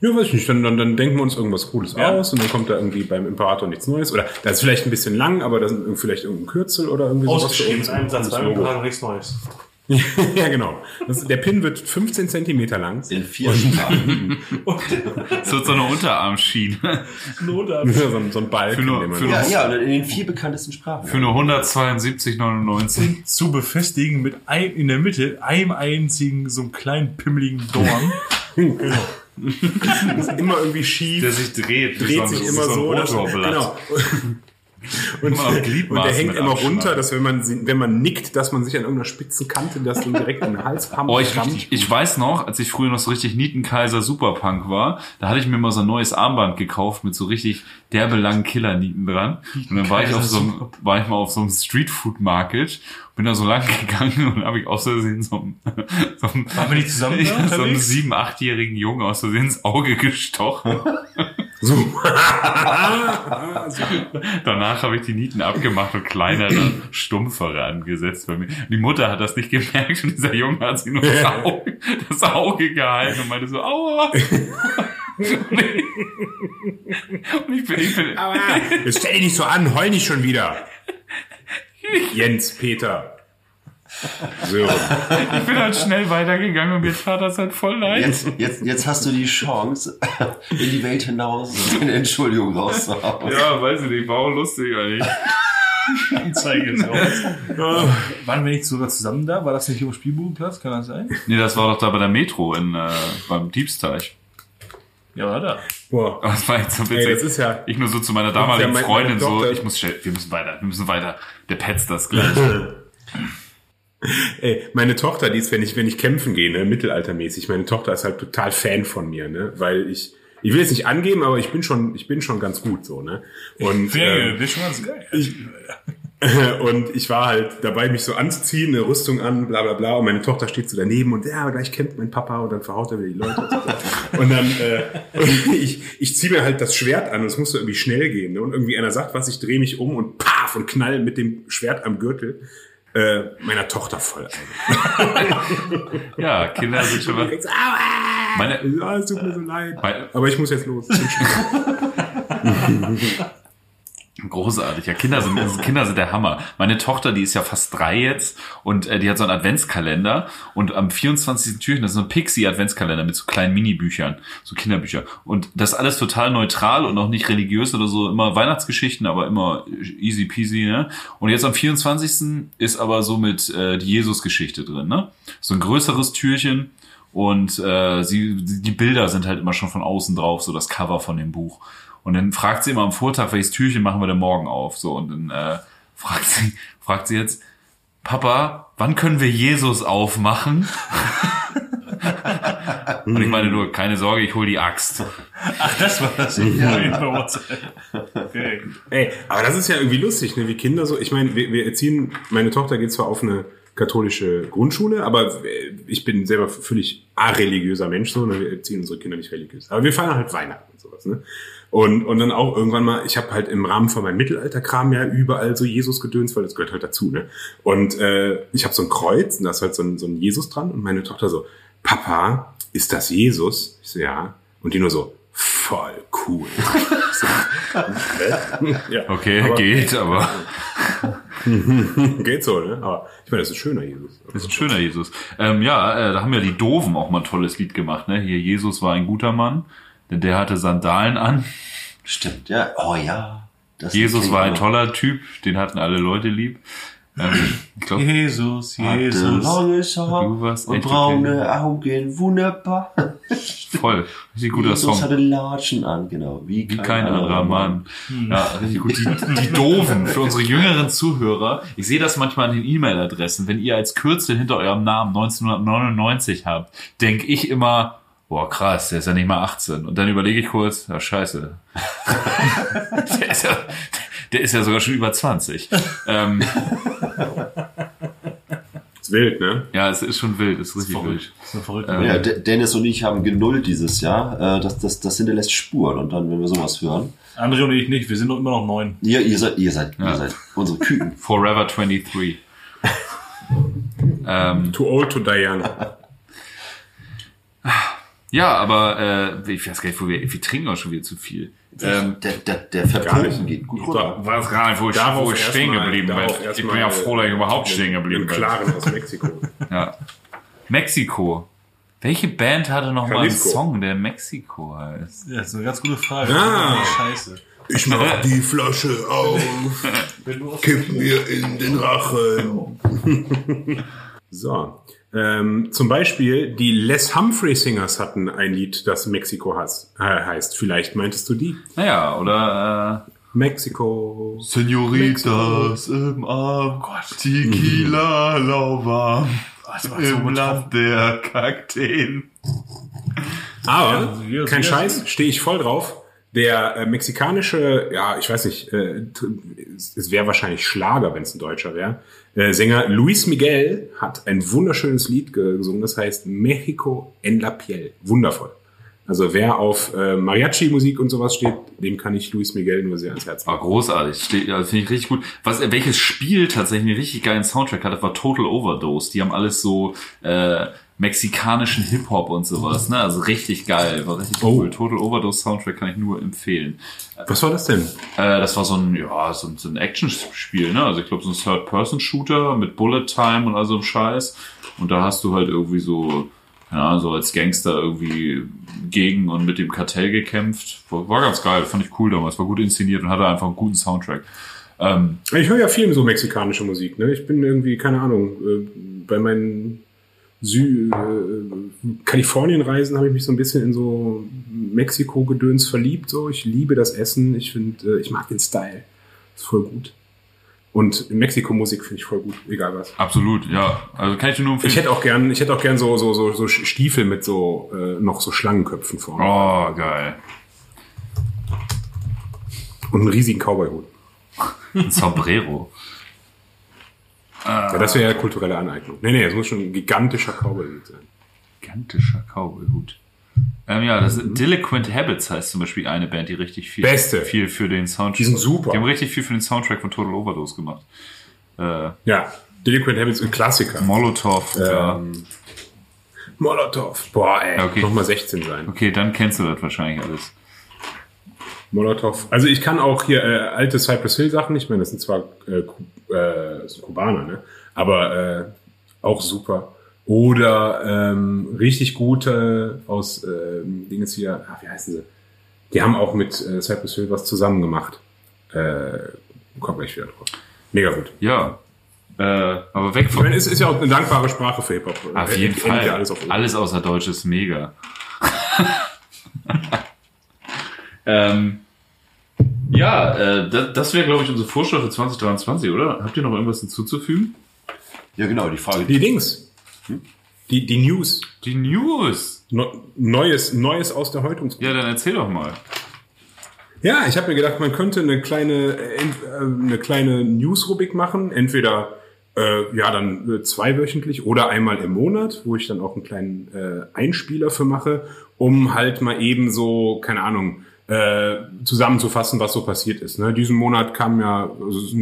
Ja, weiß ich nicht. Dann, dann, dann denken wir uns irgendwas Cooles Ja. aus und dann kommt da irgendwie beim Imperator nichts Neues. Oder das ist vielleicht ein bisschen lang, aber da sind vielleicht irgendein Kürzel oder irgendwie sowas uns. Ein Satz, beim. Imperator nichts Neues. ja, genau. Das, der Pin wird 15 Zentimeter lang. In vier Sprachen. Das wird so eine Unterarmschiene. so, ein- so ein Balken. Für nur- den man- für ja, ja, in den vier bekanntesten Sprachen. Für nur 172,99. Zu befestigen mit ein, in der Mitte einem einzigen, so einem kleinen, pimmeligen Dorn. ist immer irgendwie schief. Der sich dreht. dreht so sich immer so. dass- Motorblatt. genau. Und, und der hängt immer Abschlag. runter, dass wenn man, wenn man nickt, dass man sich an irgendeiner spitzen Kante das dann direkt in den Hals rammt. Oh, ich, rammt. ich, weiß noch, als ich früher noch so richtig Nietenkaiser Superpunk war, da hatte ich mir mal so ein neues Armband gekauft mit so richtig derbe langen Killer-Nieten dran. Und dann war ich auf so einem, war ich mal auf so einem Streetfood Market, bin da so lang gegangen und habe ich aus Versehen so einem, so einem, zusammen so einem sieben, achtjährigen Jungen aus Versehen ins Auge gestochen. so. Danach habe ich die Nieten abgemacht und kleinere, stumpfere angesetzt bei mir. Die Mutter hat das nicht gemerkt und dieser Junge hat sich nur das Auge, das Auge gehalten und meinte so, aua. Und ich, bin, ich bin, Aber jetzt stell dich nicht so an, heul nicht schon wieder. Jens, Peter. So. ich bin halt schnell weitergegangen und mir tat das halt voll leid. Jetzt, jetzt, jetzt hast du die Chance, in die Welt hinaus eine Entschuldigung rauszuhauen. Ja, weiß ich nicht, war auch lustig eigentlich. Anzeige ist raus. Waren wir nicht sogar zusammen da? War das nicht auf dem Spielbudenplatz? Kann das sein? Nee, das war doch da bei der Metro in, äh, beim Diebsteich. Ja, war da. Boah. Aber das war jetzt so witzig. Ey, das ist ja- ich nur so zu meiner damaligen Ja, Freundin so, ich muss schnell, wir müssen weiter, wir müssen weiter. Der petzt das gleich. Ey, meine Tochter, die ist, wenn ich, wenn ich kämpfen gehe, ne, mittelaltermäßig, meine Tochter ist halt total Fan von mir, ne, weil ich, ich will es nicht angeben, aber ich bin schon, ich bin schon ganz gut, so, ne. Und, ähm, schon ganz geil. und ich war halt dabei, mich so anzuziehen, eine Rüstung an, bla bla bla. Und meine Tochter steht so daneben und ja, gleich kämpft mein Papa und dann verhaut er wieder die Leute. Und, dann, äh, und ich, ich ziehe mir halt das Schwert an und es muss so irgendwie schnell gehen. Ne? Und irgendwie einer sagt was, ich drehe mich um und paf und knall mit dem Schwert am Gürtel äh, meiner Tochter voll. ja, Kinder sind schon Aua! Meine, Ja, es tut mir so leid. Aber ich muss jetzt los. Großartig. Ja, Kinder sind, Kinder sind der Hammer. Meine Tochter, die ist ja fast drei jetzt und äh, die hat so einen Adventskalender und am 24. Türchen, das ist so ein Pixie-Adventskalender mit so kleinen Minibüchern, so Kinderbücher. Und das alles total neutral und auch nicht religiös oder so, immer Weihnachtsgeschichten, aber immer easy peasy, ne? Und jetzt am 24. ist aber so mit äh, die Jesus-Geschichte drin, ne? So ein größeres Türchen und äh, sie, die Bilder sind halt immer schon von außen drauf, so das Cover von dem Buch. Und dann fragt sie immer am Vortag, welches Türchen machen wir denn morgen auf? So, und dann äh, fragt sie, fragt sie jetzt, Papa, wann können wir Jesus aufmachen? und ich meine nur, keine Sorge, ich hol die Axt. Ach, das war das. Ja. Okay. Ey, aber das ist ja irgendwie lustig, ne? Wie Kinder so. Ich meine, wir, wir erziehen, meine Tochter geht zwar auf eine katholische Grundschule, aber ich bin selber völlig areligiöser Mensch, so, ne? wir erziehen unsere Kinder nicht religiös. Aber wir feiern halt Weihnachten und sowas, ne? Und, und dann auch irgendwann mal, ich habe halt im Rahmen von meinem Mittelalterkram ja überall so Jesus-Gedöns, weil das gehört halt dazu, ne? Und äh, ich habe so ein Kreuz und da ist halt so ein, so ein Jesus dran und meine Tochter so, Papa, ist das Jesus? Ich so, ja. Und die nur so, voll cool. Ja, Okay, aber- geht, aber Geht so, ne? Aber ich meine, das ist ein schöner Jesus. das ist ein schöner Jesus. Ähm, ja, äh, da haben ja die Doofen auch mal ein tolles Lied gemacht, ne? Hier, Jesus war ein guter Mann, denn der hatte Sandalen an. Stimmt, ja. Oh ja. Das Jesus war ein toller Typ, den hatten alle Leute lieb. Ähm, ich glaube, Jesus, Jesus. langes Haar Du warst und braune Augen, wunderbar. voll. Richtig guter Jesus Song. hatte Latschen an, genau. Wie, Wie kein anderer Mann. Ja, richtig gut. Die, die Doofen für unsere jüngeren Zuhörer. Ich sehe das manchmal an den E-Mail-Adressen. Wenn ihr als Kürzel hinter eurem Namen 1999 habt, denke ich immer, boah krass, der ist ja nicht mal 18. Und dann überlege ich kurz, ja scheiße. der, ist ja, der ist ja sogar schon über 20. Ähm, Ist wild, ne? ja, es ist schon wild, es ist richtig wild. Das ist eine verrückte Ähm, Ja, De- Dennis und ich haben genullt dieses Jahr. Äh, Das, das, das hinterlässt Spuren. Und dann, wenn wir sowas hören. André und ich nicht, wir sind doch immer noch neun. Ihr, ihr seid, ihr seid, Ja. ihr seid unsere Küken. Forever 23. ähm, Too old to die young. ja, aber äh, ich weiß gar nicht, wo wir, wir trinken auch schon wieder zu viel. Ähm, Der, der, der nicht. geht gut runter. weiß gar nicht, wo ich, Darauf wo ich stehen geblieben bin. Ich bin ja froh, dass ich überhaupt stehen geblieben Im bin. Klaren aus Mexiko. Ja. Mexiko. Welche Band hatte noch mal einen. Song, der Mexiko heißt? Ja, das ist eine ganz gute Frage. Ah. Scheiße. Ich mach die Flasche auf, kipp mir in den Rachen. So. Ähm, zum Beispiel die Les Humphrey Singers hatten ein Lied, das Mexiko has, äh, heißt. Vielleicht meintest du die? Naja, oder Mexiko. äh, Senoritas im Arm, Tequila lauwarm im Land der Kakteen. Aber, wir- kein Scheiß, stehe ich voll drauf. Der äh, mexikanische, ja, ich weiß nicht, äh, es wäre wahrscheinlich Schlager, wenn es ein Deutscher wäre. Äh, Sänger Luis Miguel hat ein wunderschönes Lied ge- gesungen, das heißt Mexico en la piel. Wundervoll. Also wer auf äh, Mariachi-Musik und sowas steht, dem kann ich Luis Miguel nur sehr ans Herz legen. großartig, steht, ja, finde ich richtig gut. Was, welches Spiel tatsächlich einen richtig geilen Soundtrack hatte, war Total Overdose. Die haben alles so äh, mexikanischen Hip-Hop und sowas, ne? Also richtig geil, war richtig Oh. cool. Total Overdose Soundtrack kann ich nur empfehlen. Was war das denn? Äh, das war so ein, ja, so, ein- so ein Action-Spiel, ne? Also ich glaube so ein Third-Person-Shooter mit Bullet Time und all so einem Scheiß. Und da hast du halt irgendwie so, Ahnung, so als Gangster irgendwie gegen und mit dem Kartell gekämpft. War, war ganz geil, fand ich cool damals, war gut inszeniert und hatte einfach einen guten Soundtrack. Ähm, Ich höre ja viel so mexikanische Musik. Ne? Ich bin irgendwie, keine Ahnung, äh, bei meinen Sü äh, Kalifornien-Reisen habe ich mich so ein bisschen in so Mexiko-Gedöns verliebt. So, ich liebe das Essen. Ich finde, äh, ich mag den Style. Ist voll gut. Und Mexiko-Musik finde ich voll gut, egal was. absolut, ja. Also kann ich dir nur empfehlen. Ich hätte auch gern, ich hätte auch gern so so so, so Stiefel mit so äh, noch so Schlangenköpfen vorne oh, geil. und einen riesigen Cowboy-Hut. Ein Sombrero. Ja, das wäre ja kulturelle Aneignung. Nee, nee, es muss schon ein gigantischer Cowboy-Hut sein. Gigantischer Cowboy-Hut. Ähm, ja, das ist Delinquent Habits heißt zum Beispiel eine Band, die richtig viel, Beste. viel für den Soundtrack. Die sind super. Die haben richtig viel für den Soundtrack von Total Overdose gemacht. Äh, Ja, Delinquent Habits ein Klassiker. Molotov. ja. Ähm, Molotow. Boah, ey, okay. nochmal 16 sein. Okay, dann kennst du das wahrscheinlich alles. Molotow. Also ich kann auch hier äh, alte Cypress Hill Sachen, ich meine, das sind zwar äh, äh, Kubaner, ne? aber äh, auch super. Oder ähm, richtig gute aus ähm, Dinges hier, ah, wie heißen sie? Die haben auch mit äh, Cypress Hill was zusammen gemacht. Äh, komm gleich wieder drauf. Mega gut. Ja. Äh, aber weg Ich von. meine, es ist ja auch eine dankbare Sprache für Hip-Hop. Auf Äh, jeden endet Fall. Alles Alles außer Deutsch ist mega. ähm, ja, äh, das, das wäre, glaube ich, unsere Vorschau für 2023, oder? Habt ihr noch irgendwas hinzuzufügen? Ja, genau, die Frage. Die Dings. Die, die News. Die News. No- Neues, Neues aus der Häutungsgruppe. Ja, dann erzähl doch mal. Ja, ich habe mir gedacht, man könnte eine kleine, äh, äh, eine kleine News-Rubrik machen. Entweder äh, ja dann äh, zweiwöchentlich oder einmal im Monat, wo ich dann auch einen kleinen äh, Einspieler für mache, um halt mal eben so, keine Ahnung, äh, zusammenzufassen, was so passiert ist. Ne? Diesen Monat kam ja, also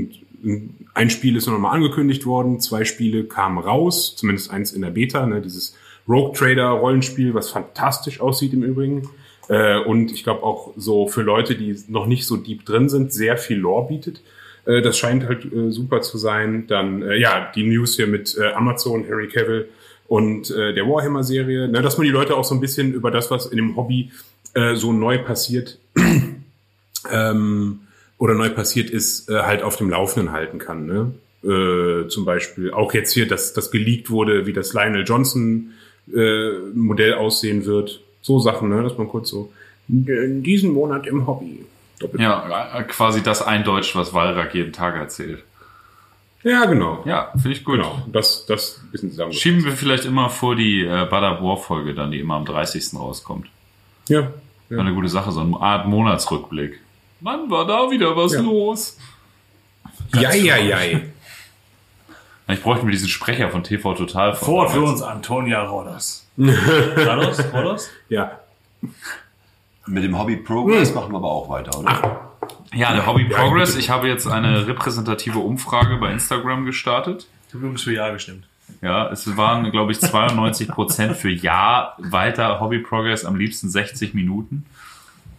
ein Spiel ist noch mal angekündigt worden, zwei Spiele kamen raus, zumindest eins in der Beta, ne? dieses Rogue Trader Rollenspiel, was fantastisch aussieht im Übrigen. Äh, und ich glaube auch so für Leute, die noch nicht so deep drin sind, sehr viel Lore bietet. Äh, das scheint halt äh, super zu sein. Dann, äh, ja, die News hier mit äh, Amazon, Harry Cavill und äh, der Warhammer-Serie, ne, dass man die Leute auch so ein bisschen über das, was in dem Hobby äh, so neu passiert, ähm, oder neu passiert ist, äh, halt auf dem Laufenden halten kann. Ne? Äh, zum Beispiel auch jetzt hier, dass das geleakt wurde, wie das Lionel Johnson äh, Modell aussehen wird. So Sachen, ne? dass man kurz so in diesen Monat im Hobby. Doppelt. Ja, äh, quasi das eindeutscht, was Walrak jeden Tag erzählt. ja genau. Ja, finde ich gut. Genau, das, das bisschen zusammen. Schieben wir vielleicht immer vor die äh, Bada War Folge dann, die immer am 30. rauskommt. Ja, Ja. Eine gute Sache, so eine Art Monatsrückblick. Wann war da wieder was Ja. los? ja, ja, ja. Ich bräuchte mir diesen Sprecher von TV Total Vor für uns Antonia Rodas. Rodas? Rodas? ja. Mit dem Hobby Progress machen wir aber auch weiter, oder? Ja, der Hobby Progress. Ich habe jetzt eine repräsentative Umfrage bei Instagram gestartet. Ich habe übrigens für Ja gestimmt. Ja, es waren, glaube ich, 92 Prozent für Ja, weiter Hobby Progress, am liebsten 60 Minuten.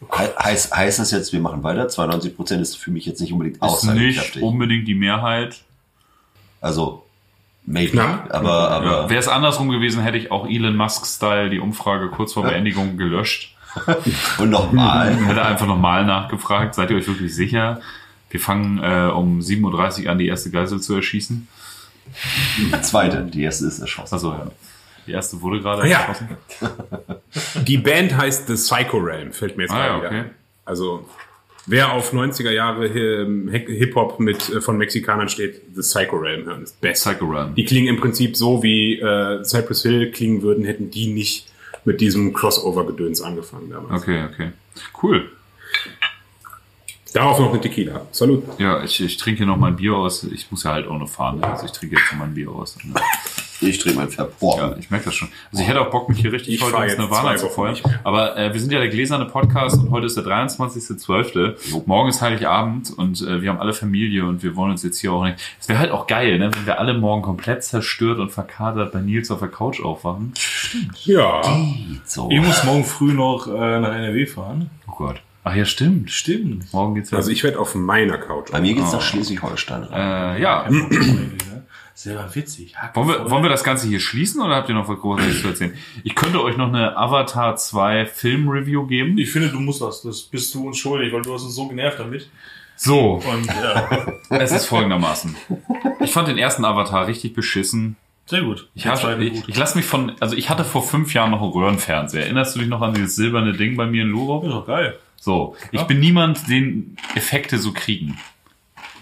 He heißt, heißt das jetzt, wir machen weiter? 92 Prozent ist für mich jetzt nicht unbedingt Ist nicht aussagekräftig. unbedingt die Mehrheit. Also, maybe, Knapp. aber, aber Wäre es andersrum gewesen, hätte ich auch Elon Musk-Style die Umfrage kurz vor Beendigung gelöscht. und nochmal. Hätte einfach nochmal nachgefragt, seid ihr euch wirklich sicher? Wir fangen äh, um 7.30 Uhr an, die erste Geisel zu erschießen. Die zweite, die erste ist erschossen. Also ja. Die erste wurde gerade Ah, ja. erschossen. Die Band heißt The Psycho Realm, fällt mir jetzt Ah, gerade ja, okay. ein. Also, wer auf 90er Jahre Hi- Hip-Hop mit äh, von Mexikanern steht, The Psycho Realm hören, ist best. Psycho Run. Die klingen im Prinzip so, wie äh, Cypress Hill klingen würden, hätten die nicht mit diesem Crossover-Gedöns angefangen damals. Okay, okay. Cool. Darauf noch eine Tequila. Salut. Ja, ich, ich trinke hier noch mein Bier aus. Ich muss ja halt auch noch fahren. Also ich trinke jetzt noch mein Bier aus. Ich drehe mein Pferd vor. Ja, ich merke das schon. Also ich hätte auch Bock, mich hier richtig Ich heute ins Nirvana zu feuern. Aber äh, wir sind ja der gläserne Podcast und heute ist der 23.12. Morgen ist Heiligabend und äh, wir haben alle Familie und wir wollen uns jetzt hier auch nicht... Es wäre halt auch geil, ne, wenn wir alle morgen komplett zerstört und verkatert bei Nils auf der Couch aufwachen. Ja. So. Ich muss morgen früh noch äh, nach NRW fahren. Oh Gott. Ach ja, stimmt. Stimmt. Morgen geht's ja... Also ich werde auf meiner Couch. Bei mir geht's nach Schleswig-Holstein. rein. äh, ja. Sehr witzig. Wollen wir, wollen wir das Ganze hier schließen oder habt ihr noch was Großartiges zu erzählen? Ich könnte euch noch eine Avatar 2 Film-Review geben. Ich finde, du musst das. Das bist du uns schuldig, weil du hast uns so genervt damit. So, Und ja, es ist folgendermaßen. Ich fand den ersten Avatar richtig beschissen. sehr gut. Ich, hatte, ich, ich lasse mich von, also ich hatte vor fünf Jahren noch einen Röhrenfernseher. Erinnerst du dich noch an dieses silberne Ding bei mir in Luro? ist doch geil. So, ich bin niemand, den Effekte so kriegen.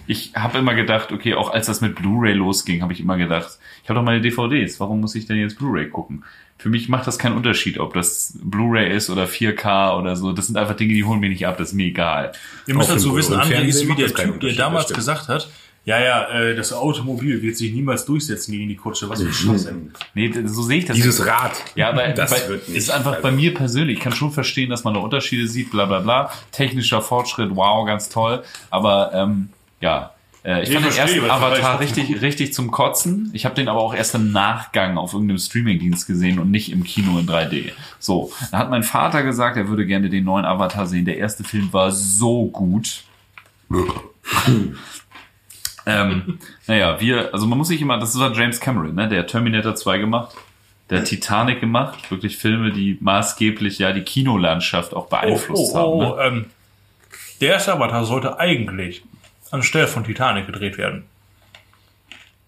Ich habe immer gedacht, okay, auch als das mit Blu-ray losging, habe ich immer gedacht, ich habe doch meine DVDs, warum muss ich denn jetzt Blu-ray gucken? Für mich macht das keinen Unterschied, ob das Blu-ray ist oder 4K oder so. Das sind einfach Dinge, die holen mir nicht ab, das ist mir egal. Ihr müsst dem dazu wissen, André ist wie der Typ, der damals gesagt hat, ja, ja, äh, das Automobil wird sich niemals durchsetzen gegen die Kutsche. Was für ein Schwachsinn. Nee, so sehe ich das. Dieses nicht. Rad. Ja, aber Das bei, wird nicht. ist einfach bei mir persönlich. Ich kann schon verstehen, dass man da Unterschiede sieht, bla bla bla. Technischer Fortschritt, wow, ganz toll. Aber ähm, ja, äh, ich Ich fand den ersten Avatar richtig, richtig zum Kotzen. Ich habe den aber auch erst im Nachgang auf irgendeinem Streamingdienst gesehen und nicht im Kino in 3D. So, da hat mein Vater gesagt, er würde gerne den neuen Avatar sehen. Der erste Film war so gut. ähm, naja, wir, also man muss sich immer, das war James Cameron, ne? Der Terminator 2 gemacht, der Titanic gemacht, wirklich Filme, die maßgeblich ja die Kinolandschaft auch Oh, beeinflusst oh, oh, haben. Ne? ähm, der erste Avatar sollte eigentlich anstelle von Titanic gedreht werden.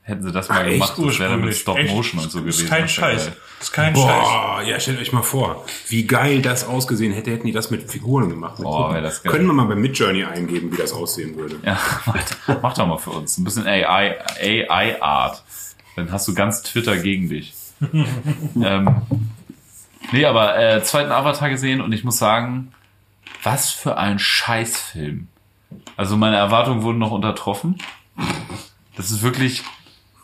Hätten sie das mal Ach, echt? gemacht, das wäre mit. Stop Echt? Motion und so gewesen. Ist kein Das Scheiß. geil. Ist kein Scheiß. Boah, ja, stellt euch mal vor, wie geil das ausgesehen hätte, hätten die das mit Figuren gemacht. Mit Boah, Puppen. wär das geil. Können wir mal bei Midjourney eingeben, wie das aussehen würde. Ja, warte, mach doch mal für uns. Ein bisschen AI, AI-Art. Dann hast du ganz Twitter gegen dich. ähm, nee, aber äh, zweiten Avatar gesehen und ich muss sagen, was für ein Scheißfilm. Also meine Erwartungen wurden noch untertroffen. Das ist wirklich,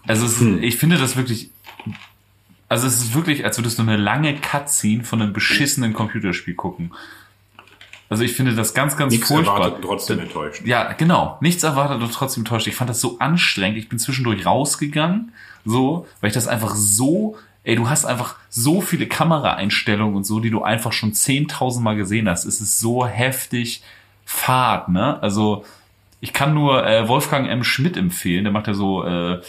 also es ist, ich finde das wirklich, also es ist wirklich, als würdest du eine lange Cutscene von einem beschissenen Computerspiel gucken. Also ich finde das ganz, ganz Nichts furchtbar. erwartet und trotzdem enttäuscht. Ja, genau. Nichts erwartet und trotzdem enttäuscht. Ich fand das so anstrengend. Ich bin zwischendurch rausgegangen, so, weil ich das einfach so, ey, du hast einfach so viele Kameraeinstellungen und so, die du einfach schon 10.000 Mal gesehen hast. Es ist so heftig fad, ne? Also, ich kann nur äh, Wolfgang M. Schmidt empfehlen. Der macht ja so äh,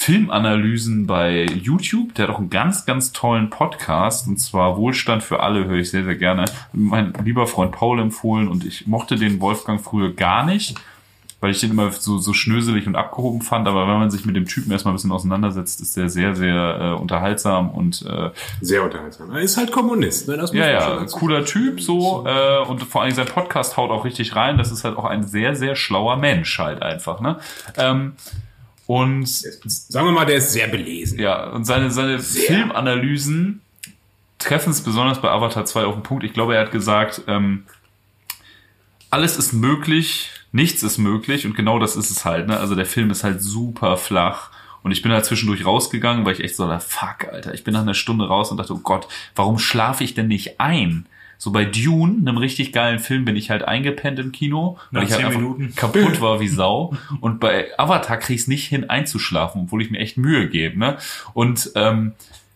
Filmanalysen bei YouTube. Der hat auch einen ganz, ganz tollen Podcast. Und zwar Wohlstand für alle höre ich sehr, sehr gerne. Mein lieber Freund Paul empfohlen und ich mochte den Wolfgang früher gar nicht. weil ich den immer so, so schnöselig und abgehoben fand. Aber wenn man sich mit dem Typen erstmal ein bisschen auseinandersetzt, ist der sehr, sehr äh, unterhaltsam und äh, Sehr unterhaltsam. Er ist halt Kommunist, ne? Das muss ja, ja, cooler Typ so äh, und vor allem sein Podcast haut auch richtig rein. Das ist halt auch ein sehr, sehr schlauer Mensch halt einfach. Ne? Ähm, und Sagen wir mal, der ist sehr belesen. ja, und seine, seine Filmanalysen treffen es besonders bei Avatar 2 auf den Punkt. Ich glaube, er hat gesagt, ähm, alles ist möglich, nichts ist möglich und genau das ist es halt. Ne? Also der Film ist halt super flach. Und ich bin halt zwischendurch rausgegangen, weil ich echt so, da fuck, Alter. Ich bin nach einer Stunde raus und dachte, oh Gott, warum schlafe ich denn nicht ein? So bei Dune, einem richtig geilen Film, bin ich halt eingepennt im Kino, weil Nach ich halt Minuten. kaputt war wie Sau. Und bei Avatar krieg ich es nicht hin einzuschlafen, obwohl ich mir echt Mühe gebe. Ne? Und ähm,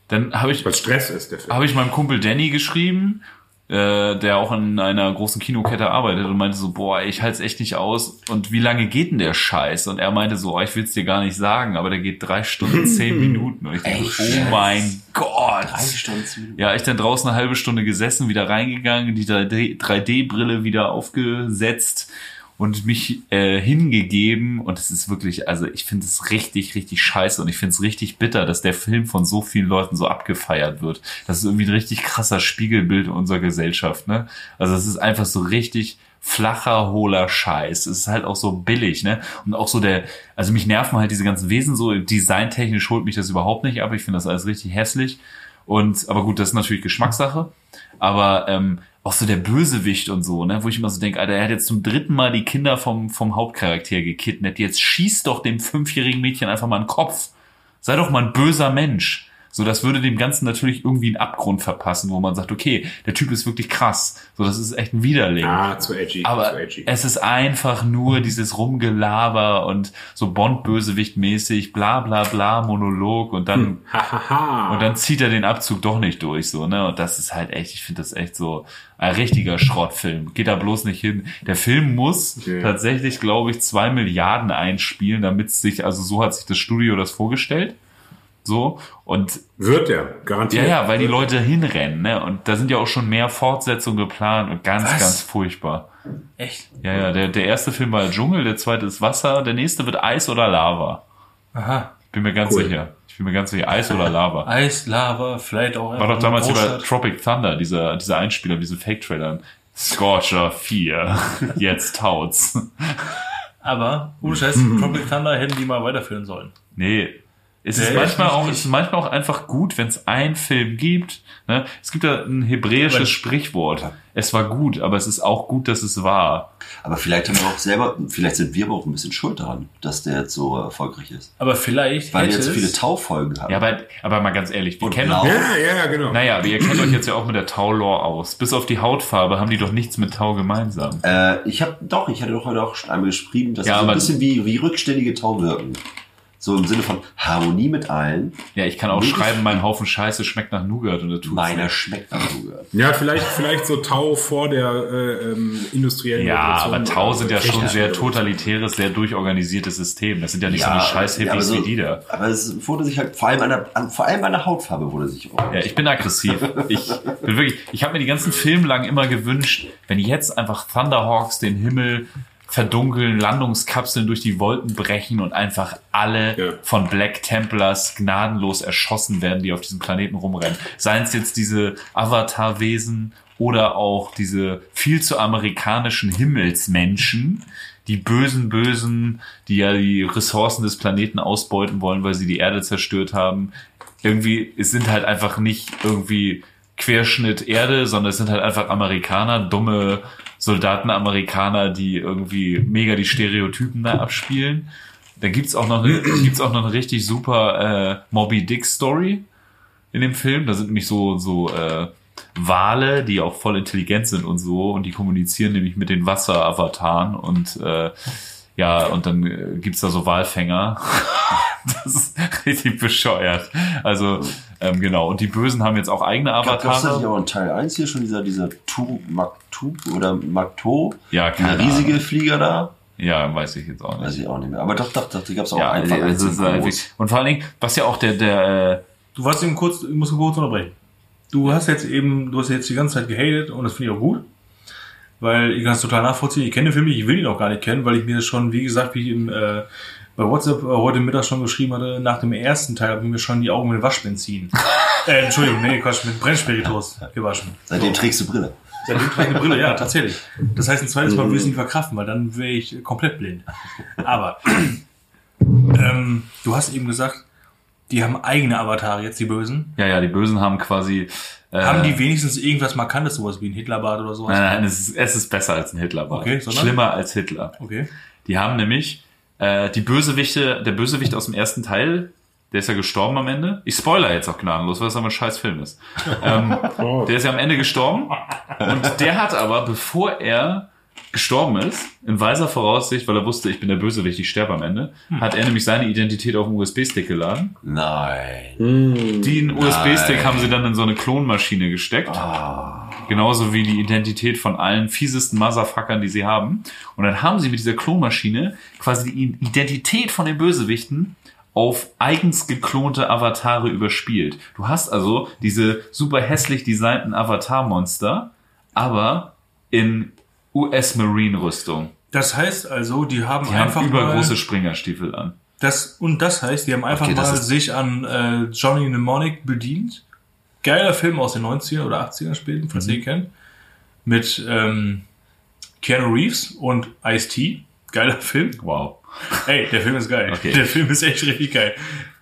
dann habe ich Was Stress ist, der Film. habe ich meinem Kumpel Danny geschrieben, äh, der auch in einer großen Kinokette arbeitet und meinte so, boah, ich halte es echt nicht aus. Und wie lange geht denn der Scheiß? Und er meinte so, oh, ich will es dir gar nicht sagen, aber der geht drei Stunden, zehn Minuten. Und ich dachte, oh mein Gott. Drei Stunden. Ja, ich dann draußen eine halbe Stunde gesessen, wieder reingegangen, die 3D 3D-Brille wieder aufgesetzt und mich äh, hingegeben. Und es ist wirklich, also ich finde es richtig, richtig scheiße und ich finde es richtig bitter, dass der Film von so vielen Leuten so abgefeiert wird. Das ist irgendwie ein richtig krasser Spiegelbild unserer Gesellschaft, ne? Also es ist einfach so richtig flacher, hohler Scheiß. Es ist halt auch so billig, ne? Und auch so der, also mich nerven halt diese ganzen Wesen so, designtechnisch holt mich das überhaupt nicht ab. Ich finde das alles richtig hässlich. Und, aber gut, das ist natürlich Geschmackssache. Aber ähm, auch so der Bösewicht und so, ne, wo ich immer so denke, Alter, er hat jetzt zum dritten Mal die Kinder vom, vom Hauptcharakter gekidnappt. Jetzt schießt doch dem fünfjährigen Mädchen einfach mal einen Kopf. Sei doch mal ein böser Mensch. So, das würde dem Ganzen natürlich irgendwie einen Abgrund verpassen, wo man sagt, okay, der Typ ist wirklich krass. So, das ist echt ein Widerling. Ah, zu edgy. Aber zu edgy. es ist einfach nur dieses Rumgelaber und so Bond-Bösewicht-mäßig, bla bla bla, Monolog und dann, Hahaha. und dann zieht er den Abzug doch nicht durch, so, ne? Und das ist halt echt, ich finde das echt so ein richtiger Schrottfilm. Geht da bloß nicht hin. Der Film muss Ja. tatsächlich, glaube ich, zwei Milliarden einspielen, damit sich, also so hat sich das Studio das vorgestellt. So. Und Wird der, garantiert. ja, ja, weil die Leute hinrennen, ne? Und da sind ja auch schon mehr Fortsetzungen geplant und ganz, Was? ganz furchtbar. Echt? Ja, ja, der, der erste Film war Dschungel, der zweite ist Wasser, der nächste wird Eis oder Lava. Aha. Ich bin mir ganz Cool. sicher. Ich bin mir ganz sicher, Eis oder Lava. Eis, Lava, vielleicht auch War doch damals eine hier bei Großstadt. Tropic Thunder, dieser, dieser Einspieler, diese Fake-Trailern. Scorcher 4. Jetzt taut's. Aber, ohne Scheiß. Tropic Thunder hätten die mal weiterführen sollen. Nee. Es ist Nee, manchmal auch, es ist manchmal auch einfach gut, wenn es einen Film gibt. Ne? Es gibt da ein hebräisches Aber- Sprichwort. Es war gut, aber es ist auch gut, dass es war. Aber vielleicht haben wir auch selber, vielleicht sind wir aber auch ein bisschen schuld daran, dass der jetzt so erfolgreich ist. Aber vielleicht Weil wir jetzt so viele Taufolgen haben. Ja, aber, aber mal ganz ehrlich, wir Und kennen blau. uns. Ja, ja, ja, genau. Naja, aber ihr kennt euch jetzt ja auch mit der Tau-Lore aus. Bis auf die Hautfarbe haben die doch nichts mit Tau gemeinsam. Äh, ich habe doch, ich hatte doch heute auch schon einmal geschrieben, dass Ja, sie so ein bisschen wie, wie rückständige Tau wirken. So im Sinne von Harmonie mit allen. Ja, ich kann auch Wirklich? schreiben, mein Haufen Scheiße schmeckt nach Nougat und das tut's Meiner nicht. schmeckt nach Nougat. Ja, vielleicht, vielleicht so Tau vor der äh, ähm, industriellen Ja, Revolution. aber Tau sind ja schon sehr totalitäres, sehr durchorganisiertes System. Das sind ja nicht so eine scheiß ja, Hippies so- wie die da. Aber es wurde sich halt, vor allem an der, an, vor allem an der Hautfarbe wurde sich. Ja, ich bin aggressiv. Ich bin wirklich, ich habe mir die ganzen Filme lang immer gewünscht, wenn jetzt einfach Thunderhawks den Himmel verdunkeln, Landungskapseln durch die Wolken brechen und einfach alle Ja. von Black Templars gnadenlos erschossen werden, die auf diesem Planeten rumrennen. Seien es jetzt diese Avatar-Wesen oder auch diese viel zu amerikanischen Himmelsmenschen, die bösen Bösen, die ja die Ressourcen des Planeten ausbeuten wollen, weil sie die Erde zerstört haben. Irgendwie, es sind halt einfach nicht irgendwie Querschnitt Erde, sondern es sind halt einfach Amerikaner, dumme Soldaten-Amerikaner, die irgendwie mega die Stereotypen da abspielen. Da gibt's auch noch eine, gibt's auch noch eine richtig super äh, Moby Dick Story in dem Film. Da sind nämlich so so äh, Wale, die auch voll intelligent sind und so und die kommunizieren nämlich mit den Wasseravataren und äh, ja und dann äh, gibt's da so Walfänger. das ist richtig bescheuert. Also ähm, genau und die Bösen haben jetzt auch eigene Gab es nicht Avatare. auch in Teil 1 hier schon dieser, dieser Tu, Maktub oder Makto? Ja, keine Dieser riesige Ahnung. Flieger da? Ja, weiß ich jetzt auch nicht. Weiß ich auch nicht mehr. Aber doch, doch, doch, die gab es auch Ja, einfach also, also, groß. und vor allen Dingen, was ja auch der, der, äh, Du warst eben kurz, ich muss kurz unterbrechen. Du hast jetzt eben, du hast jetzt die ganze Zeit gehatet und das finde ich auch gut. Weil ich kann es total nachvollziehen. Ich kenne den Film nicht, ich will ihn auch gar nicht kennen, weil ich mir schon, wie gesagt, wie ich im, äh, bei WhatsApp äh, heute Mittag schon geschrieben hatte, nach dem ersten Teil habe ich mir schon die Augen mit Waschbenzin. äh, Entschuldigung, nee, Quatsch, mit Brennspiritus gewaschen. Seitdem trägst du Brille. Seitdem trage ich eine Brille, ja, tatsächlich. Das heißt, ein zweites Mal würde ich es nicht verkraften, weil dann wäre ich komplett blind. Aber ähm, du hast eben gesagt, die haben eigene Avatare jetzt, die Bösen. Ja, ja, die Bösen haben quasi. Äh, Haben die wenigstens irgendwas Markantes, sowas wie ein Hitlerbart oder sowas? Nein, nein, es ist, es ist besser als ein Hitlerbart. Okay, sondern? Schlimmer als Hitler. Okay. Die haben nämlich äh, die Bösewichte, der Bösewicht aus dem ersten Teil, der ist ja gestorben am Ende. Ich spoiler jetzt auch gnadenlos, weil es aber ein scheiß Film ist. ähm, Oh. der ist ja am Ende gestorben. Und der hat aber, bevor er gestorben ist, in weiser Voraussicht, weil er wusste, ich bin der Bösewicht, ich sterbe am Ende, hat er nämlich seine Identität auf einen USB-Stick geladen. Nein. Den USB-Stick haben sie dann in so eine Klonmaschine gesteckt. Genauso wie die Identität von allen fiesesten Motherfuckern, die sie haben. Und dann haben sie mit dieser Klonmaschine quasi die Identität von den Bösewichten auf eigens geklonte Avatare überspielt. Du hast also diese super hässlich designten Avatar-Monster, aber in US-Marine-Rüstung. Das heißt also, die haben Die haben einfach übergroße mal Springerstiefel an. das und das heißt, die haben einfach Okay, mal sich an äh, Johnny Mnemonic bedient. Geiler Film aus den 90er oder 80er Späten, falls Mhm. ihr ihn kennt. Mit ähm, Keanu Reeves und Ice-T. Geiler Film. Wow. Ey, der Film ist geil. Okay. Der Film ist echt richtig geil.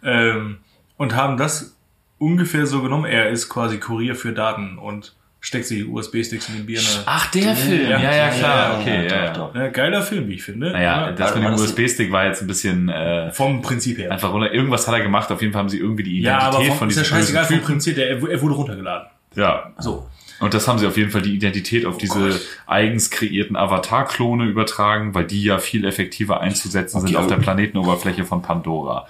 Ähm, und haben das ungefähr so genommen. Er ist quasi Kurier für Daten und steckt sich USB-Sticks in die Birne. Ach, der Film. Ja, ja, klar. Okay, ja, ja. doch, doch. Ja, geiler Film, wie ich finde. Naja, Ja, das mit dem USB-Stick war jetzt ein bisschen äh, vom Prinzip her. einfach runter. Irgendwas hat er gemacht. Auf jeden Fall haben sie irgendwie die Ja, Identität aber vom, von ist ja diesem bösen scheißegal vom. Prinzip her. Er, er wurde runtergeladen. Ja. So. Und das haben sie auf jeden Fall die Identität auf diese eigens kreierten Avatar-Klone übertragen, weil die ja viel effektiver einzusetzen sind die auf der. Planetenoberfläche von Pandora.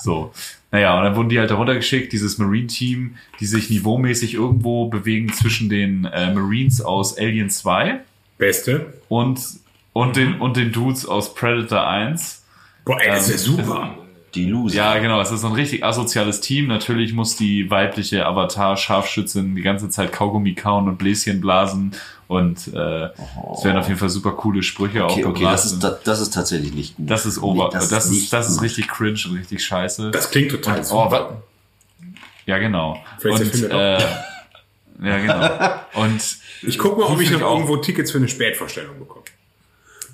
So. Naja, und dann wurden die halt da runtergeschickt, dieses Marine-Team, die sich niveaumäßig irgendwo bewegen zwischen den äh, Marines aus Alien 2 Beste. und, und, den, und den Dudes aus Predator 1. Boah, ey, das ist ja Ähm, super. Die Loser. Ja, genau. Es ist so ein richtig asoziales Team. Natürlich muss die weibliche Avatar-Scharfschützin die ganze Zeit Kaugummi kauen und Bläschen blasen. Und äh, es werden auf jeden Fall super coole Sprüche Okay, auch okay, das ist, das, das ist tatsächlich nicht gut. das ist ober, Nee, das, ist, nicht das ist richtig cringe und richtig scheiße. Das klingt total oh, super. wa- ja, genau. Vielleicht und, ist äh, ja, genau. Und Ich guck mal, ob ich noch irgendwo Tickets für eine Spätvorstellung bekomme.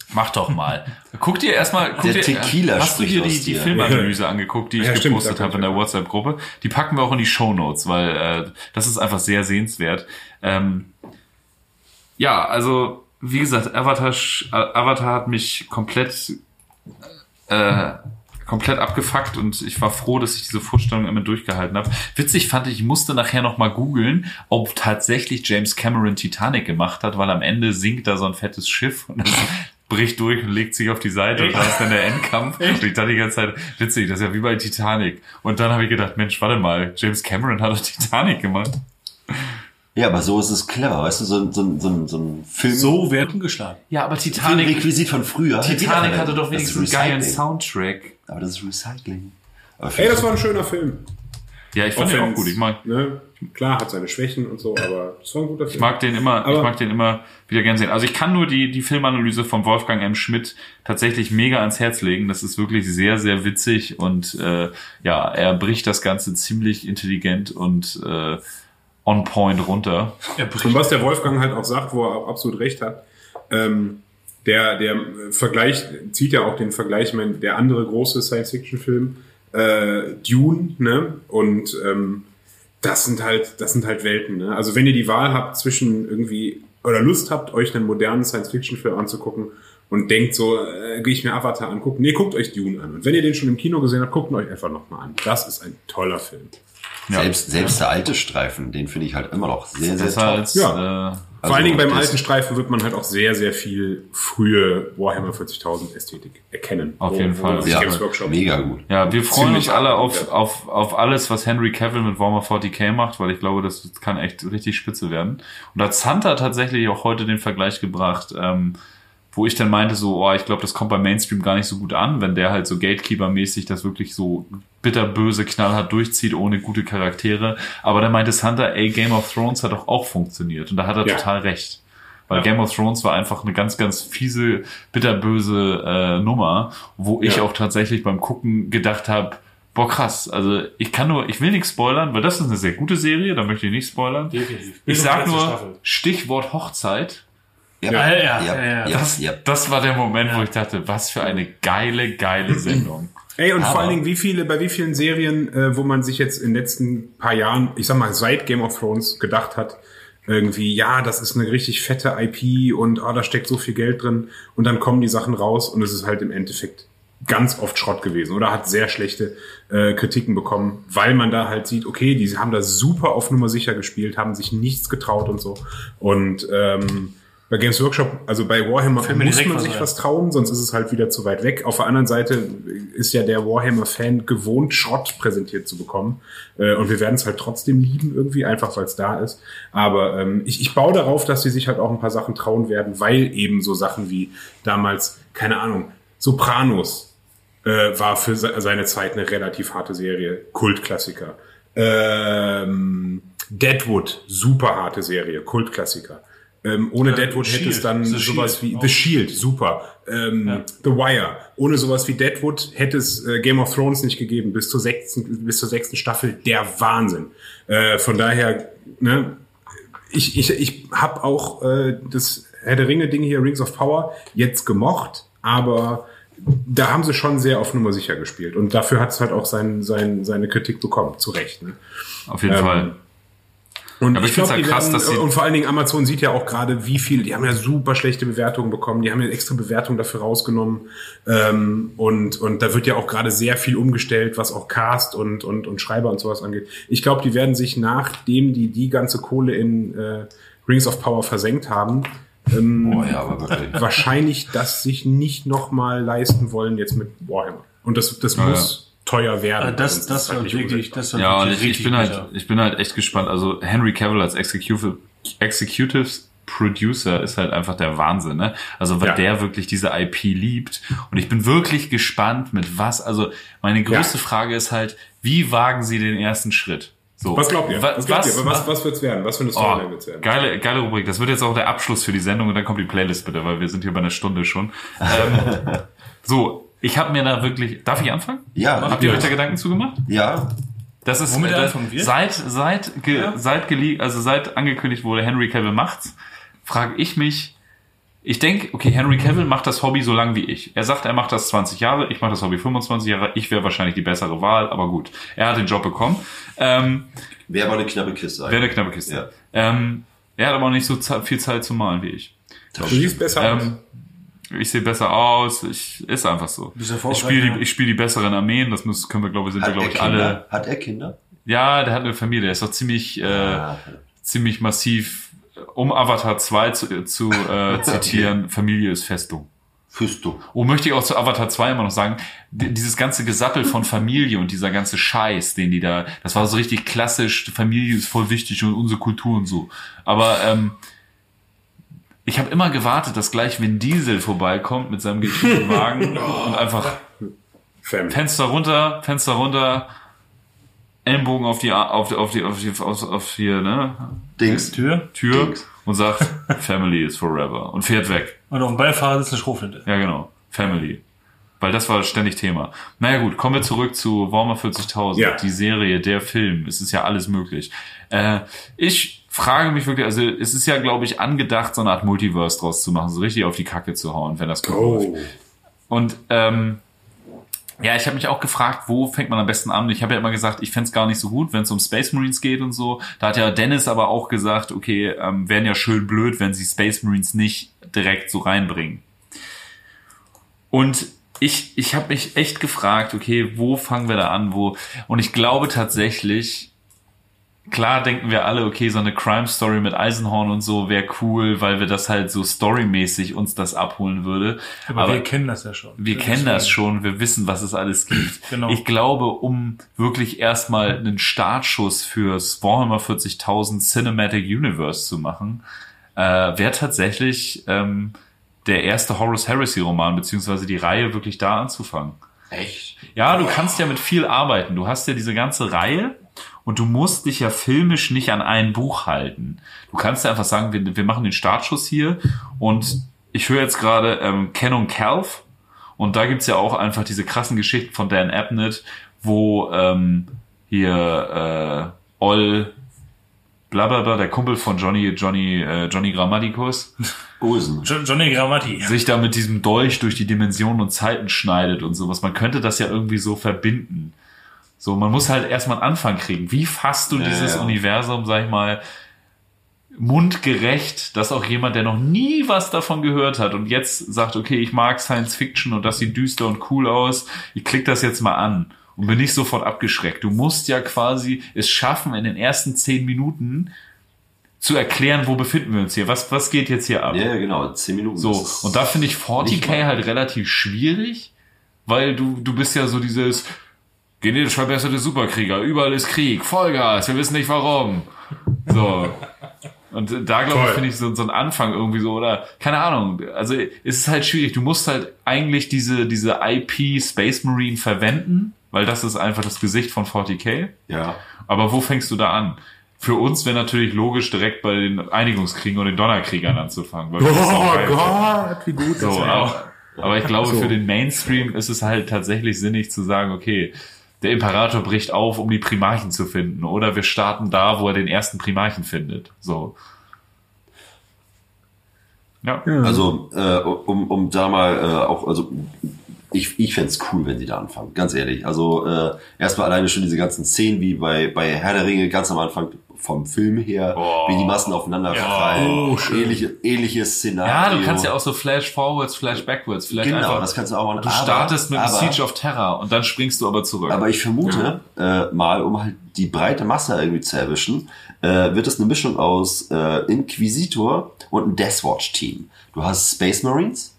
Mach doch mal. Guck dir erstmal, guck Der dir, Tequila hast du dir die, die. Filmanalyse angeguckt, die ich Ja, stimmt, gepostet da habe in der WhatsApp-Gruppe? Die packen wir auch in die Show Notes, weil äh, das ist einfach sehr sehenswert. Ähm, ja, also wie gesagt, Avatar, äh, Avatar hat mich komplett äh, komplett abgefuckt und ich war froh, dass ich diese Vorstellung immer durchgehalten habe. Witzig fand ich, ich musste nachher noch mal googeln, ob tatsächlich James Cameron Titanic gemacht hat, weil am Ende sinkt da so ein fettes Schiff und das bricht durch und legt sich auf die Seite und da ist dann der Endkampf. Und ich dachte die ganze Zeit, witzig, das ist ja wie bei Titanic. Und dann habe ich gedacht, Mensch, warte mal, James Cameron hat doch Titanic gemacht. Ja, aber so ist es clever, weißt du, so, ein- so, ein- so, ein- so ein Film. So werden geschlagen. Ja, aber Titanic, Requisit von früher. Titanic Ja, hatte doch das wenigstens ist einen geilen Recycling. Soundtrack. Aber das ist Recycling. Ey, das war ein schöner Film. Ja, ich fand den auch gut. Ich mag, ne, klar, hat seine Schwächen und so, aber es war ein guter Film. Ich mag den immer, ich Aber- mag den immer wieder gern sehen. Also ich kann nur die, die Filmanalyse von Wolfgang M. Schmidt tatsächlich mega ans Herz legen. Das ist wirklich sehr, sehr witzig und äh, ja, er bricht das Ganze ziemlich intelligent und äh, on point runter. Er Und was der Wolfgang halt auch sagt, wo er auch absolut recht hat, ähm, der, der Vergleich zieht ja auch den Vergleich, ich meine, der andere große Science-Fiction-Film, äh, Dune, ne? Und ähm, das sind halt, das sind halt Welten, ne? Also wenn ihr die Wahl habt zwischen irgendwie oder Lust habt, euch einen modernen Science-Fiction-Film anzugucken und denkt so, äh, gehe ich mir Avatar angucken, nee, guckt euch Dune an. Und wenn ihr den schon im Kino gesehen habt, guckt ihn euch einfach nochmal an. Das ist ein toller Film. Ja. Selbst, selbst der alte Streifen, den finde ich halt immer noch sehr, sehr toll. als Ja. äh, Vor allen Dingen beim alten Streifen wird man halt auch sehr, sehr viel frühe Warhammer 40.000 Ästhetik erkennen. Auf jeden Fall. das Ja, Games Workshop mega gut. Ja, wir freuen Ziemlich uns alle auf, abgebildet. auf, auf alles, was Henry Cavill mit Warhammer 40k macht, weil ich glaube, das kann echt richtig spitze werden. Und da hat Santa tatsächlich auch heute den Vergleich gebracht, ähm, wo ich dann meinte so, oh, ich glaube, das kommt beim Mainstream gar nicht so gut an, wenn der halt so Gatekeeper-mäßig das wirklich so bitterböse, knallhart durchzieht, ohne gute Charaktere. Aber dann meinte Santa, ey, Game of Thrones hat doch auch funktioniert. Und da hat er Ja. total recht. Weil Game of Thrones war einfach eine ganz, ganz fiese, bitterböse äh, Nummer, wo ich Ja. auch tatsächlich beim Gucken gedacht habe, boah krass, also ich kann nur, ich will nichts spoilern, weil das ist eine sehr gute Serie, da möchte ich nicht spoilern. Definitiv. Ich sag nur Staffel. Stichwort Hochzeit. Ja, Ja, ja, ja, ja. Das, ja. das war der Moment, wo ich dachte, was für eine geile, geile Sendung. Ey, und vor Aber- allen Dingen, wie viele, bei wie vielen Serien, äh, wo man sich jetzt in den letzten paar Jahren, ich sag mal, seit Game of Thrones gedacht hat, irgendwie, ja, das ist eine richtig fette IP und ah, da steckt so viel Geld drin und dann kommen die Sachen raus und es ist halt im Endeffekt ganz oft Schrott gewesen oder hat sehr schlechte äh, Kritiken bekommen, weil man da halt sieht, okay, die haben da super auf Nummer sicher gespielt, haben sich nichts getraut und so. Und ähm, bei Games Workshop, also bei Warhammer mir muss man sich was trauen, sonst ist es halt wieder zu weit weg. Auf der anderen Seite ist ja der Warhammer-Fan gewohnt, Schrott präsentiert zu bekommen. Äh, Und wir werden es halt trotzdem lieben irgendwie, einfach weil es da ist. Aber ähm, ich, ich baue darauf, dass sie sich halt auch ein paar Sachen trauen werden, weil eben so Sachen wie damals, keine Ahnung, Sopranos äh, war für se seine Zeit eine relativ harte Serie, Kultklassiker. Ähm, Deadwood, super harte Serie, Kultklassiker. Ähm, ohne Deadwood hätte es Shield, dann The sowas Shield wie auch. The Shield, super. Ähm, The Wire, ohne sowas wie Deadwood hätte es äh, Game of Thrones nicht gegeben, bis zur sechsten, bis zur sechsten Staffel, der Wahnsinn. Äh, von daher, ne, ich, ich, ich habe auch äh, das Herr der Ringe-Ding hier, Rings of Power, jetzt gemocht, aber da haben sie schon sehr auf Nummer sicher gespielt. Und dafür hat es halt auch sein, sein, seine Kritik bekommen, zu Recht. Ne? Auf jeden Ähm, Fall. Und Aber ich ich die halt krass, werden, dass sie- und vor allen Dingen Amazon sieht ja auch gerade, wie viel, die haben ja super schlechte Bewertungen bekommen, die haben ja extra Bewertungen dafür rausgenommen. Ähm, und, und da wird ja auch gerade sehr viel umgestellt, was auch Cast und, und, und Schreiber und sowas angeht. Ich glaube, die werden sich, nachdem die die ganze Kohle in äh, Rings of Power versenkt haben, ähm, Boah, ja, wahrscheinlich das sich nicht nochmal leisten wollen jetzt mit Warhammer. Und das, das Ja, muss teuer werden. Äh, Das, das halt wird nicht wirklich, das wird Ja, und wirklich ich, ich bin halt, ich bin halt echt gespannt. Also Henry Cavill als Executive, Executive Producer ist halt einfach der Wahnsinn, ne? Also weil Ja. der wirklich diese IP liebt. Und ich bin wirklich gespannt, mit was. Also meine größte Ja. Frage ist halt, wie wagen sie den ersten Schritt? So. Was glaubt ihr? Wa- Was, glaubt ihr? was, was wird's werden? Was für eine Storyline Oh, wird's werden? geile, geile Rubrik. Das wird jetzt auch der Abschluss für die Sendung und dann kommt die Playlist bitte, weil wir sind hier bei einer Stunde schon. Ähm, so, ich habe mir da wirklich. Darf ich anfangen? Ja, Habt ihr euch da Gedanken zugemacht? ja, Das ist Womit äh, wird? seit seit ge, seit gele also seit angekündigt wurde, Henry Cavill macht's, frage ich mich. Ich denke, okay, Henry Cavill macht das Hobby so lang wie ich. Er sagt, er macht das 20 Jahre, ich mache das Hobby 25 Jahre. Ich wäre wahrscheinlich die bessere Wahl, aber gut. Er hat den Job bekommen. Ähm, wäre aber eine knappe Kiste. Wäre eine knappe Kiste. Ja. Ähm, er hat aber auch nicht so viel Zeit zu malen wie ich. Du siehst besser aus. Ähm, ich sehe besser aus, ich ist einfach so. Bist Ich erfolgreich, spiele die, ich spiel die besseren Armeen, das müssen, können wir, glaube ich, sind wir, Hat er glaube ich, Kinder? alle. Hat er Kinder? Ja, der hat eine Familie, der ist doch ziemlich, äh, Ah, ziemlich massiv, um Avatar 2 zu, zu äh, zitieren, Familie ist Festung. Füsto. Oh, möchte ich auch zu Avatar 2 immer noch sagen, di- dieses ganze Gesappel von Familie und dieser ganze Scheiß, den die da, das war so richtig klassisch, Familie ist voll wichtig und unsere Kultur und so. Aber ähm, ich habe immer gewartet, dass gleich Vin Diesel vorbeikommt mit seinem gekippten Wagen und einfach Family. Fenster runter, Fenster runter, Ellenbogen auf die, auf die, auf die, auf die, auf, auf hier, ne, Dings. Tür. Tür Dings. und sagt, Family is forever und fährt weg. Und auf dem Beifahrer sitzt eine Schrotflinte. Ja, genau. Family. Weil das war ständig Thema. Naja gut, kommen wir zurück zu Warhammer 40.000. Ja. Die Serie, der Film. Es ist ja alles möglich. Äh, ich frage mich wirklich, also es ist ja, glaube ich, angedacht, so eine Art Multiverse draus zu machen, so richtig auf die Kacke zu hauen, wenn das gut läuft. Oh. Und ähm, ja, ich habe mich auch gefragt, wo fängt man am besten an? Ich habe ja immer gesagt, ich fänd's gar nicht so gut, wenn es um Space Marines geht und so. Da hat ja Dennis aber auch gesagt, okay, ähm, wären ja schön blöd, wenn sie Space Marines nicht direkt so reinbringen. Und ich, ich habe mich echt gefragt, okay, wo fangen wir da an? Wo? Und ich glaube tatsächlich, klar denken wir alle, okay, so eine Crime Story mit Eisenhorn und so wäre cool, weil wir das halt so storymäßig uns das abholen würde. Aber, wir kennen das ja schon. Wir kennen das schon, wir wissen, was es alles gibt. Genau. Ich glaube, um wirklich erstmal einen Startschuss fürs Warhammer 40.000 Cinematic Universe zu machen, äh, wäre tatsächlich ähm, der erste Horus Heresy Roman, beziehungsweise die Reihe wirklich da anzufangen. Echt? Ja, du kannst ja mit viel arbeiten. Du hast ja diese ganze Reihe, Und du musst dich ja filmisch nicht an ein Buch halten. Du kannst ja einfach sagen, wir, wir machen den Startschuss hier und ich höre jetzt gerade ähm, Ken und Calf und da gibt's ja auch einfach diese krassen Geschichten von Dan Abnett, wo ähm, hier äh, Oll blablabla, der Kumpel von Johnny, Johnny, äh, Johnny Grammaticus, Olsen. Jo- Johnny Grammati. sich da mit diesem Dolch durch die Dimensionen und Zeiten schneidet und sowas. Man könnte das ja irgendwie so verbinden. So, man muss halt erstmal einen Anfang kriegen. Wie fasst du Ja, dieses ja. Universum, sag ich mal, mundgerecht, dass auch jemand, der noch nie was davon gehört hat und jetzt sagt, okay, ich mag Science Fiction und das sieht düster und cool aus, ich klick das jetzt mal an und bin nicht sofort abgeschreckt. Du musst ja quasi es schaffen, in den ersten zehn Minuten zu erklären, wo befinden wir uns hier, was, was geht jetzt hier ab? Ja, genau. Zehn Minuten. So, und da finde ich nicht 40k mal. halt relativ schwierig, weil du, du bist ja so dieses genetisch verbesserte Superkrieger, überall ist Krieg, Vollgas, wir wissen nicht warum. So. Und da glaube ich, finde ich so, so ein Anfang irgendwie so, oder keine Ahnung. Also es ist halt schwierig. Du musst halt eigentlich diese, diese IP Space Marine verwenden, weil das ist einfach das Gesicht von 40k. Ja. Aber wo fängst du da an? Für uns wäre natürlich logisch, direkt bei den Einigungskriegen und den Donnerkriegern anzufangen. Oh. Gott, wie gut So, das aber, aber ich glaube, So. für den Mainstream ist es halt tatsächlich sinnig zu sagen, okay, der Imperator bricht auf, um die Primarchen zu finden. Oder wir starten da, wo er den ersten Primarchen findet. So. Ja. Also, äh, um, um da mal äh, auch, also ich, ich fänd's cool, wenn sie da anfangen, ganz ehrlich. Also äh, erstmal alleine schon diese ganzen Szenen wie bei, bei Herr der Ringe ganz am Anfang vom Film her, Oh. wie die Massen aufeinander fallen. Oh. Ähnliche, ähnliches Ja, Szenario. du kannst ja auch so Flash Forwards, Flash Backwards. Vielleicht Genau, einfach, das kannst du auch machen. Du Aber- startest mit aber- Siege of Terror und dann springst du aber zurück. Aber ich vermute, äh, mal, um halt die breite Masse irgendwie zu erwischen, äh, wird es eine Mischung aus äh, Inquisitor und ein Deathwatch-Team. Du hast Space Marines,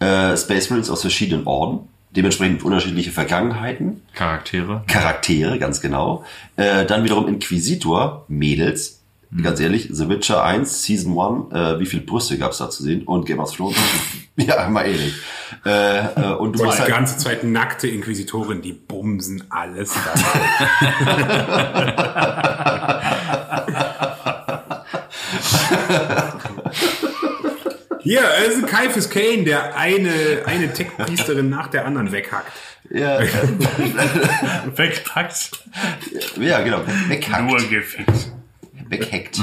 äh, Space Marines aus verschiedenen Orden, dementsprechend unterschiedliche Vergangenheiten, Charaktere. Charaktere, ganz genau. Äh, dann wiederum Inquisitor, Mädels. Ganz ehrlich, The Witcher 1, Season 1, äh, wie viele Brüste gab's da zu sehen? Und Game of Thrones. ja, mal ehrlich. Äh, äh, und du Und die halt, ganze Zeit nackte Inquisitorin, die bumsen alles da. Hier, es ist Kaifes Kane, der eine, eine Tech-Priesterin nach der anderen weghackt. ja, Wegpackt. ja, genau, weghackt. Nur gefickt. weghackt.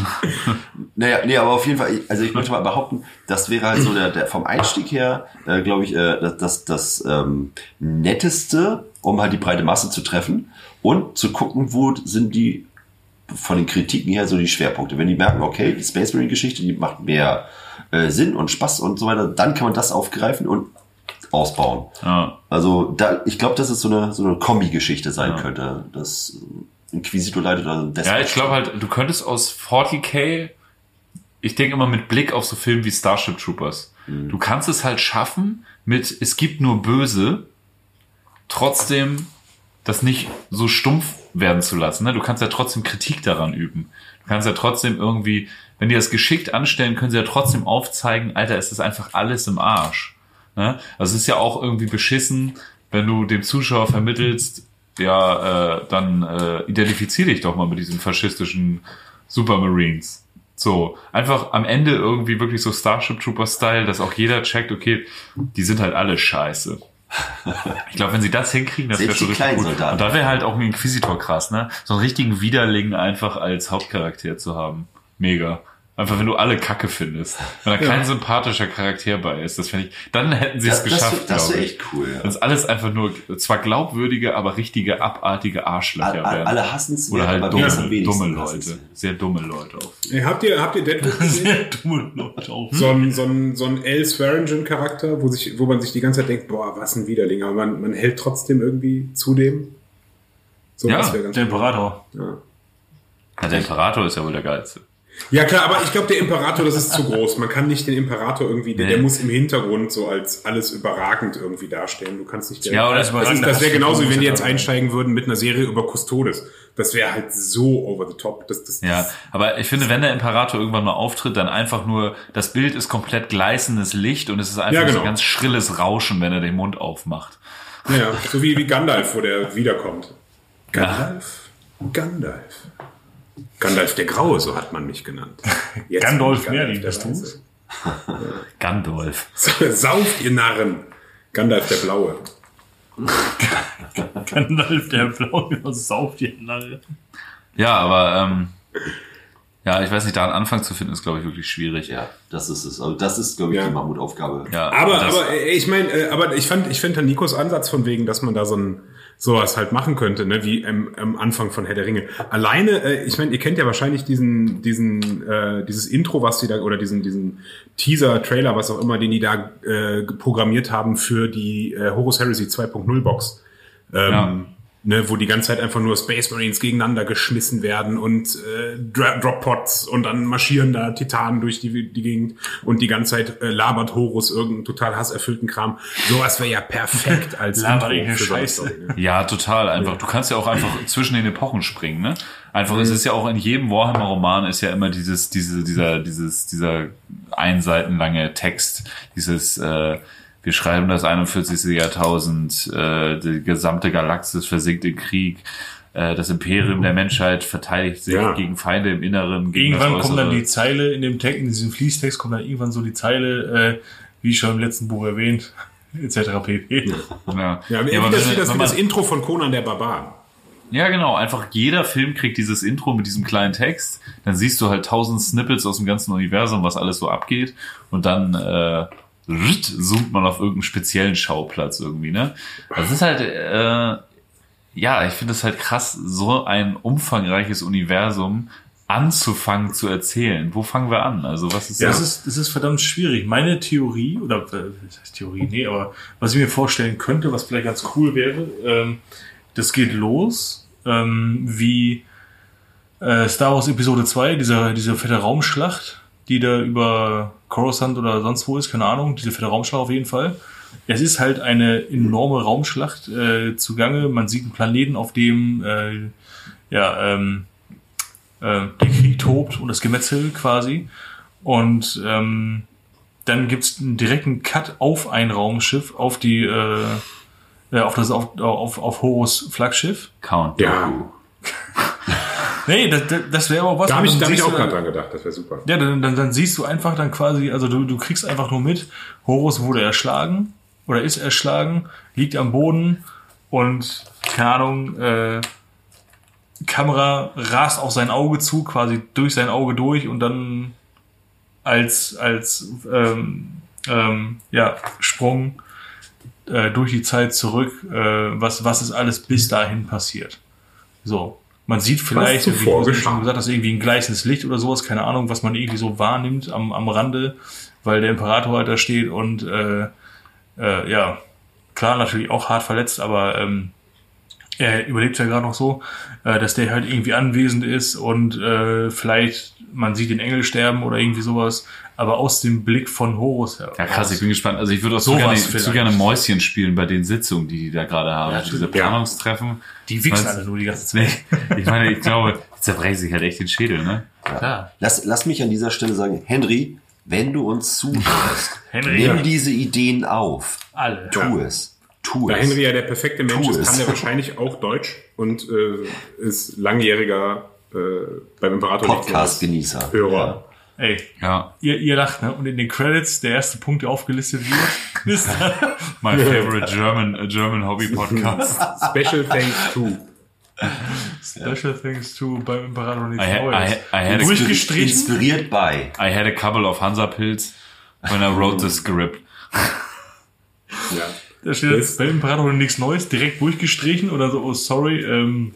naja, nee, aber auf jeden Fall, also ich möchte mal behaupten, das wäre halt so der, der vom Einstieg her, äh, glaube ich, äh, das, das, das ähm, netteste, um halt die breite Masse zu treffen und zu gucken, wo sind die von den Kritiken her so die Schwerpunkte. Wenn die merken, okay, die Space Marine Geschichte, die macht mehr äh, Sinn und Spaß und so weiter, dann kann man das aufgreifen und ausbauen. Ja. Also da, ich glaube, dass es so eine so eine Kombi-Geschichte sein könnte, dass äh, Inquisitor leitet oder Death Ja, ich glaube halt, du könntest aus 40k, ich denke immer mit Blick auf so Filme wie Starship Troopers, du kannst es halt schaffen mit, es gibt nur Böse, trotzdem das nicht so stumpf werden zu lassen. Ne? Du kannst ja trotzdem Kritik daran üben. Du kannst ja trotzdem irgendwie, wenn die das geschickt anstellen, können sie ja trotzdem aufzeigen, Alter, ist einfach alles im Arsch. Ne? Also es ist ja auch irgendwie beschissen, wenn du dem Zuschauer vermittelst, ja, äh, dann äh, identifizier dich doch mal mit diesen faschistischen Supermarines. So, einfach am Ende irgendwie wirklich so Starship Trooper-Style, dass auch jeder checkt, okay, die sind halt alle scheiße. Ich glaube, wenn sie das hinkriegen, das wäre so richtig gut. Kleinsoldaten. Und da wäre halt auch ein Inquisitor krass, ne? So einen richtigen Widerling einfach als Hauptcharakter zu haben. Mega. Einfach wenn du alle Kacke findest. Wenn da kein sympathischer Charakter bei ist, das finde ich, dann hätten sie es das, das, geschafft, das glaube echt cool. Ja. Wenn es alles einfach nur, zwar glaubwürdige, aber richtige, abartige Arschlöcher Alle, alle, wären. alle hassen es, Oder halt aber dumme, wenigsten dumme. Leute. Sehr dumme Leute auch. Ey, habt ihr, habt ihr Deadwood gesehen? Sehr dumme Leute auch. so ein, so ein, so ein L. Swearingen-Charakter, wo, sich, wo man sich die ganze Zeit denkt, boah, was ein Widerling, aber man, man hält trotzdem irgendwie zu dem. So, Ja, das wäre ganz Der Imperator. ja. Ja, der Imperator ist ja wohl der geilste. Ja klar, aber ich glaube, der Imperator, das ist zu groß. Man kann nicht den Imperator irgendwie, der, der Nee. muss im Hintergrund so als alles überragend irgendwie darstellen. Du kannst nicht der, Ja, oder das das, ist, das wäre genauso, wie wenn die ja jetzt einsteigen würden mit einer Serie über Custodes. Das wäre halt so over the top. Das, das, Ja, aber ich finde, wenn der Imperator irgendwann mal auftritt, dann einfach nur, das Bild ist komplett gleißendes Licht und es ist einfach Ja, genau. so ganz schrilles Rauschen, wenn er den Mund aufmacht. ja, so wie, wie Gandalf, wo der wiederkommt. Gandalf? Gandalf. Gandalf der Graue, so hat man mich genannt. Jetzt Gandalf Merlin, bist? Weiße. Gandalf. Sauft, ihr Narren. Gandalf der Blaue. Gandalf, der blaue sauft die Narre. Ja, aber ähm, ja, ich weiß nicht, da einen Anfang zu finden, ist, glaube ich, wirklich schwierig. Ja, das ist es. Also das ist, glaube ich, Ja. die Mammutaufgabe. Ja, Aber, aber äh, ich meine, äh, aber ich fand, ich finde Nikos Ansatz von wegen, dass man da so ein sowas halt machen könnte, ne, wie am, am Anfang von Herr der Ringe. Alleine, äh, ich meine, ihr kennt ja wahrscheinlich diesen, diesen, äh, dieses Intro, was die da oder diesen, diesen Teaser, Trailer, was auch immer, den die da äh, programmiert haben für die äh, Horus Heresy 2.0 Box. Ähm, Ja. Ne, wo die ganze Zeit einfach nur Space Marines gegeneinander geschmissen werden und äh, Dra- Droppots und dann marschieren da Titanen durch die, die Gegend und die ganze Zeit äh, labert Horus irgendeinen total hasserfüllten Kram. Sowas wäre ja perfekt als Labert Intro irgendeine für so eine Scheiße. Story, ne? Ja, total. Einfach. Du kannst ja auch einfach zwischen den Epochen springen, ne? Einfach, es ist ja auch in jedem Warhammer-Roman ist ja immer dieses, diese, dieser, dieses, dieser ein Seiten lange Text, dieses, äh, wir schreiben das 41. Jahrtausend, äh, die gesamte Galaxis versinkt im Krieg, äh, das Imperium der Menschheit verteidigt sich Ja. gegen Feinde im Inneren. Gegen Irgendwann das kommt dann die Zeile in dem Text, in diesem Fließtext kommt dann irgendwann so die Zeile, äh, wie schon im letzten Buch erwähnt, etc. pp. Ja, Ja, wie, Ja, aber das, wenn- wie das, wenn wie das Intro von Conan der Barbar. Ja, genau. Einfach jeder Film kriegt dieses Intro mit diesem kleinen Text. Dann siehst du halt tausend Snippets aus dem ganzen Universum, was alles so abgeht. Und dann äh, zoomt man auf irgendeinen speziellen Schauplatz irgendwie, ne? Das ist halt, äh, ja, ich finde es halt krass, so ein umfangreiches Universum anzufangen zu erzählen. Wo fangen wir an? Also was ist Ja. Das ist, das ist verdammt schwierig. Meine Theorie, oder äh, Theorie, nee, aber was ich mir vorstellen könnte, was vielleicht ganz cool wäre, ähm, das geht los, ähm, wie äh, Star Wars Episode 2, diese, diese fette Raumschlacht, die da über Coruscant oder sonst wo ist, keine Ahnung, diese fette Raumschlacht auf jeden Fall. Es ist halt eine enorme Raumschlacht äh, zugange. Man sieht einen Planeten, auf dem äh, ja, ähm, äh, der Krieg tobt und das Gemetzel quasi. Und ähm, dann gibt's einen direkten Cut auf ein Raumschiff, auf die äh, äh, auf das auf, auf, auf Horus Flaggschiff. Count. Ja, Nee, das, das, wäre aber was. da habe ich, da hab ich auch gerade dran gedacht. Das wäre super. Ja, dann, dann, dann siehst du einfach dann quasi, also du, du kriegst einfach nur mit, Horus wurde erschlagen oder ist erschlagen, liegt am Boden und keine Ahnung, äh, Kamera rast auf sein Auge zu, quasi durch sein Auge durch und dann als als ähm, ähm, ja Sprung äh, durch die Zeit zurück, äh, was was ist alles bis dahin passiert. So, man sieht vielleicht, wie du schon gesagt hast, irgendwie ein gleißendes Licht oder sowas, keine Ahnung, was man irgendwie so wahrnimmt am, am Rande, weil der Imperator halt da steht und äh, äh, ja, klar, natürlich auch hart verletzt, aber ähm, er überlebt ja gerade noch so, äh, dass der halt irgendwie anwesend ist und äh, vielleicht man sieht den Engel sterben oder irgendwie sowas, aber aus dem Blick von Horus heraus. Ja, krass, ich bin gespannt. Also ich würde auch so gerne, zu gerne Mäuschen spielen bei den Sitzungen, die die da gerade haben. Ja, Diese. Planungstreffen. Die wichsen alle nur die ganze Zeit. Ich meine, ich glaube, die zerbrechen sich halt echt den Schädel, ne? Klar. Lass, lass mich an dieser Stelle sagen, Henry, wenn du uns zuhörst, Henry. nimm diese Ideen auf. Alle. Tu es. Tu Da es. Henry ja der perfekte Mensch Tu ist, es. kann er wahrscheinlich auch Deutsch und äh, ist langjähriger äh, beim Imperator Podcast-Genießer. Hörer. Ey, Ja. ihr, ihr lacht, ne? Und in den Credits, der erste Punkt, der aufgelistet wird, ist My favorite German, uh, German Hobby Podcast. Special thanks to. Special Thanks to beim Imperator nichts I, had- Neues. I, had Durchgestrichen. Inspiriert bei. I had a couple of Hansapils when I wrote the script. Ja. Da steht jetzt beim Imperator nichts Neues, direkt durchgestrichen oder so, oh sorry, ähm,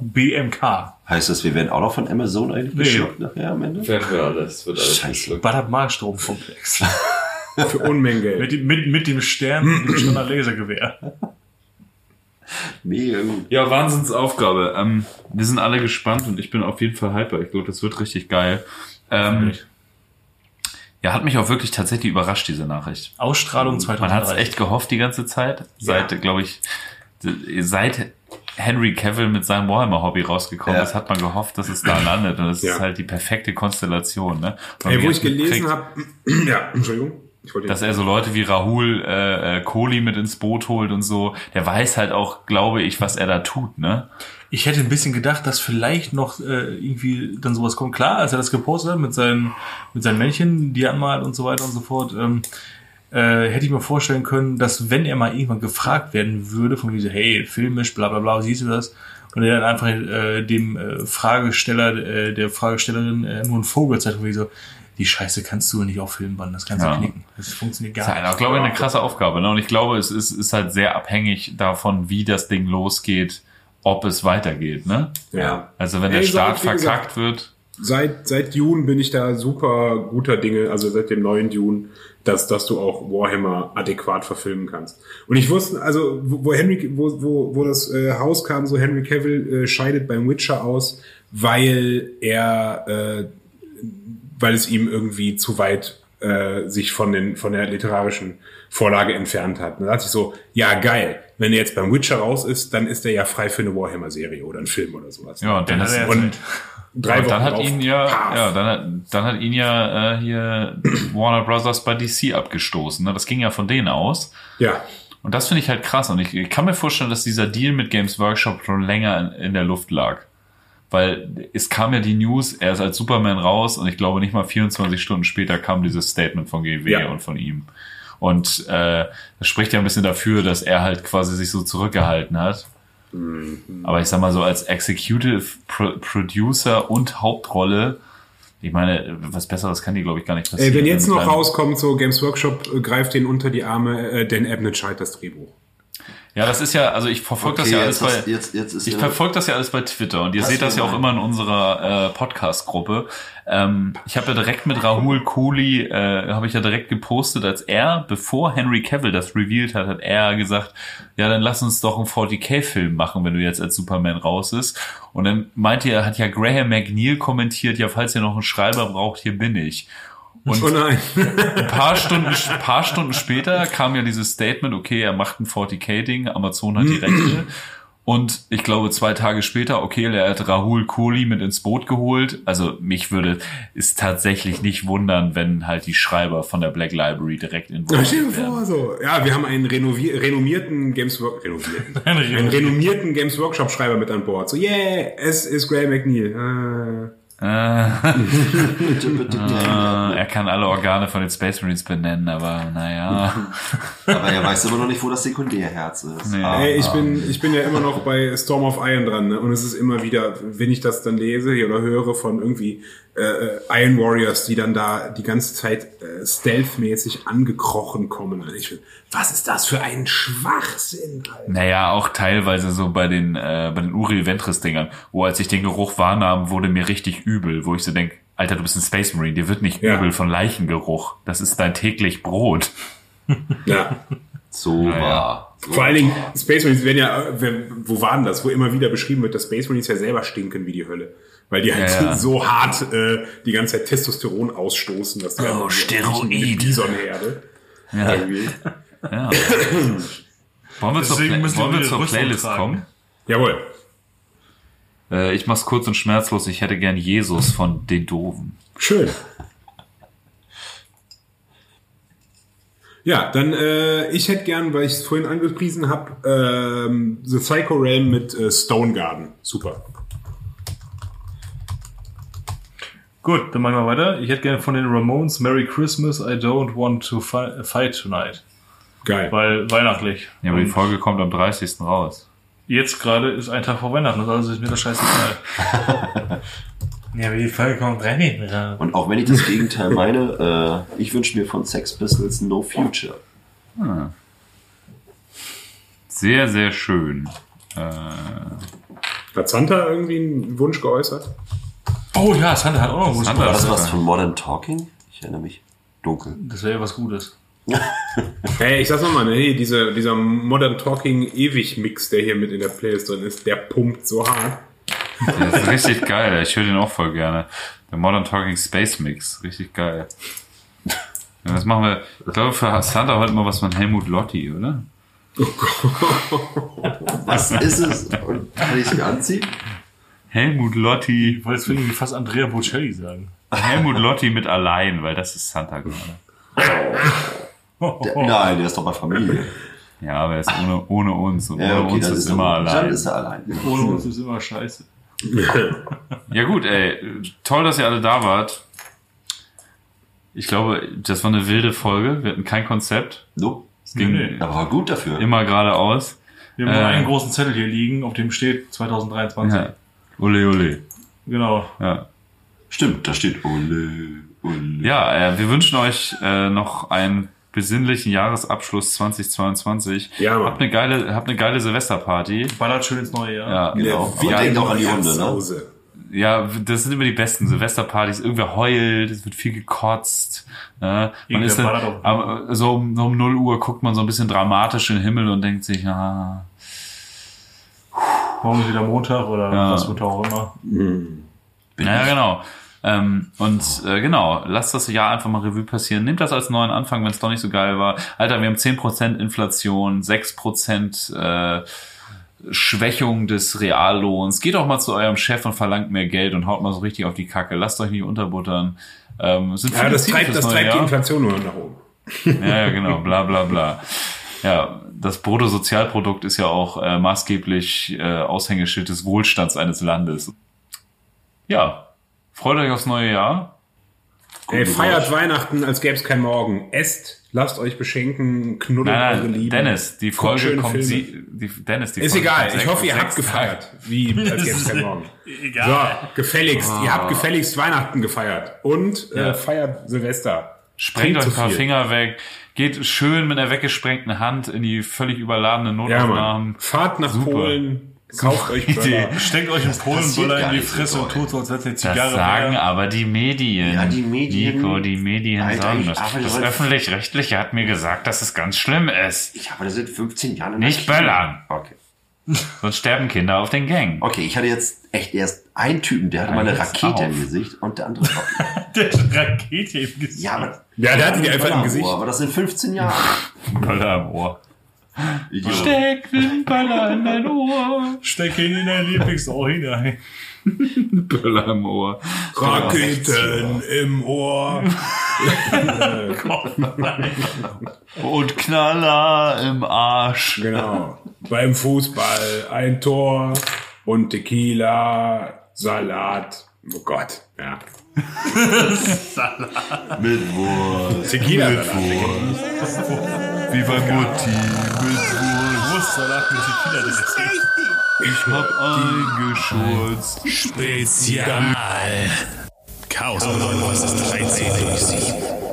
BMK. Heißt das, wir werden auch noch von Amazon eigentlich Nee. geschluckt nachher am Ende? Werden wir alles, wird alles Scheiße. Badab-Markstrom-Komplex. Für Unmengen Geld. mit, dem- mit, mit dem Stern und dem Standard-Lasergewehr. Mega gut. Ja, Wahnsinnsaufgabe. Ähm, wir sind alle gespannt und ich bin auf jeden Fall hyper. Ich glaube, das wird richtig geil. Ähm, ja, hat mich auch wirklich tatsächlich überrascht, diese Nachricht. Ausstrahlung Man 2003. hat es echt gehofft die ganze Zeit. Seit, glaube ich, seit Henry Cavill mit seinem Warhammer-Hobby rausgekommen Ja. ist, hat man gehofft, dass es da landet. Und es Ja. ist halt die perfekte Konstellation. Ne? Ey, wo ich gelesen habe, ja, Entschuldigung. Ich wollte dass er so Leute wie Rahul äh, äh, Kohli mit ins Boot holt und so. Der weiß halt auch, glaube ich, was er da tut, ne? Ich hätte ein bisschen gedacht, dass vielleicht noch äh, irgendwie dann sowas kommt. Klar, als er das gepostet hat mit seinen, mit seinen Männchen, die er anmalt und so weiter und so fort, ähm, äh, hätte ich mir vorstellen können, dass wenn er mal irgendwann gefragt werden würde, von wie so, hey, filmisch, bla bla bla, siehst du das? Und er dann einfach äh, dem äh, Fragesteller, äh, der Fragestellerin äh, nur einen Vogel zeigt, von wie so, die Scheiße kannst du nicht auf Filmband, das kannst du Ja. knicken. Das funktioniert Das gar ist nicht. halt auch, glaube ich, eine krasse Aufgabe. Ne? Und ich glaube, es ist, ist halt sehr abhängig davon, wie das Ding losgeht, ob es weitergeht. Ne? Ja. Also wenn der Ey, Start sag, wie gesagt, verkackt wird, Seit, seit Dune bin ich da super guter Dinge, also seit dem neuen Dune, dass, dass du auch Warhammer adäquat verfilmen kannst. Und ich wusste, also wo, wo Henry, wo, wo, wo das äh, Haus kam, so Henry Cavill äh, scheidet beim Witcher aus, weil er, äh, weil es ihm irgendwie zu weit äh, sich von den von der literarischen Vorlage entfernt hat. Und da dachte ich so, ja geil, wenn er jetzt beim Witcher raus ist, dann ist er ja frei für eine Warhammer-Serie oder einen Film oder sowas. ja, und dann, Dann hat er und, Und drei und dann Wochen hat drauf, ihn ja, ja, dann hat, dann hat ihn ja äh, hier Warner Brothers bei DC abgestoßen. Ne? Das ging ja von denen aus. ja. Und das finde ich halt krass. Und ich, ich kann mir vorstellen, dass dieser Deal mit Games Workshop schon länger in, in der Luft lag. Weil es kam ja die News, er ist als Superman raus und ich glaube nicht mal 24 Stunden später kam dieses Statement von GW Ja. und von ihm. Und äh, das spricht ja ein bisschen dafür, dass er halt quasi sich so zurückgehalten hat. Aber ich sag mal so als Executive Pro Producer und Hauptrolle, ich meine, was Besseres kann die, glaube ich, gar nicht passieren. Ey, wenn jetzt noch rauskommt, so Games Workshop äh, greift den unter die Arme, äh, Dan Abnett schreibt das Drehbuch. Ja, das ist ja, also ich verfolge das Okay, ja alles bei. hast- jetzt, jetzt ist Ich ja- verfolge das ja alles bei Twitter und ihr seht das ja auch immer in unserer äh, Podcast-Gruppe. Ähm, ich habe ja direkt mit Rahul Kohli, äh, habe ich ja direkt gepostet, als er, bevor Henry Cavill das revealed hat, hat er gesagt, ja, dann lass uns doch einen 40k-Film machen, wenn du jetzt als Superman raus ist. Und dann meinte er, hat ja Graham McNeil kommentiert, ja, falls ihr noch einen Schreiber braucht, hier bin ich. Und Oh nein. ein paar Stunden, paar Stunden später kam ja dieses Statement, okay, er macht ein 40k-Ding, Amazon hat die Rechte. Und ich glaube, zwei Tage später, okay, er hat Rahul Kohli mit ins Boot geholt. Also mich würde es tatsächlich nicht wundern, wenn halt die Schreiber von der Black Library direkt Ja, Stell dir involviert werden. vor, so. Ja, wir haben einen renovier renomierten Games Work renovierten, einen renommierten Games Workshop Schreiber mit an Bord. So, yeah, es ist Graham McNeil. Äh, er kann alle Organe von den Space Marines benennen, aber naja. Aber er weiß immer noch nicht, wo das Sekundärherz ist. Nee. Ah, Ey, ich bin, ich bin ja immer noch bei Storm of Iron dran, ne? Und es ist immer wieder, wenn ich das dann lese oder höre von irgendwie äh, Iron Warriors, die dann da die ganze Zeit äh, stealthmäßig angekrochen kommen. Und ich bin, was ist das für ein Schwachsinn, Alter? Naja, auch teilweise so bei den, äh, bei den Uri Ventris Dingern, wo als ich den Geruch wahrnahm, wurde mir richtig übel, wo ich so denk, Alter, du bist ein Space Marine, dir wird nicht Ja. übel von Leichengeruch. Das ist dein täglich Brot. Ja. so Naja. war. So. Vor allen Dingen, Space Marines werden ja, äh, wo waren das? Wo immer wieder beschrieben wird, dass Space Marines ja selber stinken wie die Hölle. Weil die halt Ja, ja. so hart äh, die ganze Zeit Testosteron ausstoßen, dass die Oh, einfach Steroid. Bisonherde. Ja. Irgendwie. ja. wollen wir zur, Deswegen wir wollen wir die zur Playlist tragen. kommen? Jawohl. Äh, ich mach's kurz und schmerzlos. Ich hätte gern Jesus von den Doofen. Schön. Ja, dann äh, ich hätte gern, weil ich es vorhin angepriesen habe, ähm, The Psycho Realm mit äh, Stone Garden. Super. Gut, dann machen wir weiter. Ich hätte gerne von den Ramones Merry Christmas, I don't want to fi fight tonight. Geil. Weil weihnachtlich. Ja, aber die Und Folge kommt am 30. raus. jetzt gerade ist ein Tag vor Weihnachten, also ist mir das scheißegal. ja, aber die Folge kommt rein. Ja. Und auch wenn ich das Gegenteil meine, äh, ich wünsche mir von Sex Pistols No Future. Sehr, sehr schön. Äh, Hat Santa irgendwie einen Wunsch geäußert? Oh ja, Santa hat auch noch. Santa- War das Ja. was von Modern Talking? Ich erinnere mich. Dunkel. Das wäre ja was Gutes. Hey, ich sag's nochmal, ne, hey, dieser, dieser Modern Talking Ewig-Mix, der hier mit in der Playlist drin ist, der pumpt so hart. der ist richtig geil. Ich höre den auch voll gerne. Der Modern Talking Space Mix. Richtig geil. Ja, das machen wir. Ich glaube, für Santa heute mal was von Helmut Lotti, oder? Was ist es? Und kann ich es mir anziehen? Helmut Lotti. Ich wollte jetzt irgendwie fast Andrea Bocelli sagen. Helmut Lotti mit allein, weil das ist Santa gerade. Der, nein, der ist doch bei Familie. Ja, aber er ist ohne, ohne uns und Ja, ohne okay, uns dann ist er- immer Dann allein. ist er allein. Ohne uns ist immer scheiße. Ja gut, ey, toll, dass ihr alle da wart. Ich glaube, das war eine wilde Folge. Wir hatten kein Konzept. No. Es ging Nee, nee. Aber war gut dafür. immer geradeaus. Wir haben nur Äh. einen großen Zettel hier liegen, auf dem steht 2023. Ja. Ole, ole. Genau. Ja, Stimmt, da steht Ole, Ole. ja äh, wir wünschen euch äh, noch einen besinnlichen Jahresabschluss 2022. Ja, Mann. Habt eine geile, habt eine geile Silvesterparty. Ballert schön ins neue Jahr. Ja, Genau. Wir Aber denkt auch an die Hunde, ne? Ja, das sind immer die besten Silvesterpartys. Irgendwer heult, es wird viel gekotzt. Ne? Man Irgendwer ist dann, ballert auch. aber so, um, so um 0 Uhr guckt man so ein bisschen dramatisch in den Himmel und denkt sich, ah, Morgen wieder Montag oder Ja. was wird auch immer. ja genau. Ähm, und äh, genau, lasst das Jahr einfach mal Revue passieren. Nehmt das als neuen Anfang, wenn es doch nicht so geil war. Alter, wir haben 10% Inflation, 6% äh, Schwächung des Reallohns. Geht doch mal zu eurem Chef und verlangt mehr Geld und haut mal so richtig auf die Kacke. Lasst euch nicht unterbuttern. Ähm, sind Ja, das Ziele treibt, das treibt die. Inflation nur nach oben. Ja, ja, genau, bla bla bla. Ja, das Bruttosozialprodukt ist ja auch äh, maßgeblich äh, Aushängeschild des Wohlstands eines Landes. Ja, freut euch aufs neue Jahr. Ey, feiert Rutsch. Weihnachten, als gäbe es kein Morgen. Esst, lasst euch beschenken, knuddelt Nein, eure nein, Lieben. Dennis, die Folge schöne kommt Filme. sie. Die, Dennis, die Ist Folge egal, kommt ich hoffe, ihr habt gefeiert. Wie, als gäbe es kein Morgen. Egal. So, gefälligst. Ihr habt gefälligst Weihnachten gefeiert. Und Ja. äh, feiert Silvester. Sprengt euch ein paar viel. Finger weg. Geht schön mit einer weggesprengten Hand in die völlig überladene Ja, Notaufnahmen. Mann. Fahrt nach Super. Polen, kauft euch Idee. Steckt euch einen Polenböller in die so Fresse und tut so, als hätte eine Das Zigarre sagen wäre. aber die Medien. Ja, die Medien- Nico, die Medien Alter, sagen das. Das Öffentlich-Rechtliche hat mir gesagt, dass es ganz schlimm ist. Ich habe das seit 15 Jahren in Nicht böllern. Okay. Sonst sterben Kinder auf den Gängen. Okay, ich hatte jetzt echt erst einen Typen, der hatte mal eine Rakete im auf. Gesicht und der andere auch. Der Rakete im Gesicht. Ja, aber. Ja, der hatte die einfach im Gesicht. Aber das sind 15 Jahre. Böller im Ohr. Idiot. Steck den Böller in dein Ohr. Steck ihn in dein Lieblingsohr hinein. Böller im Ohr. Raketen im Ohr. Und Knaller im Arsch. Genau. Beim Fußball ein Tor und Tequila, Salat. Oh Gott, ja. Mit Wurst. Tequila-Salat. Wie bei Mutti mit Wurstsalat mit Tequila drin. Ich hab eingeschurzt. Spezial. Chaos 13 durch 7.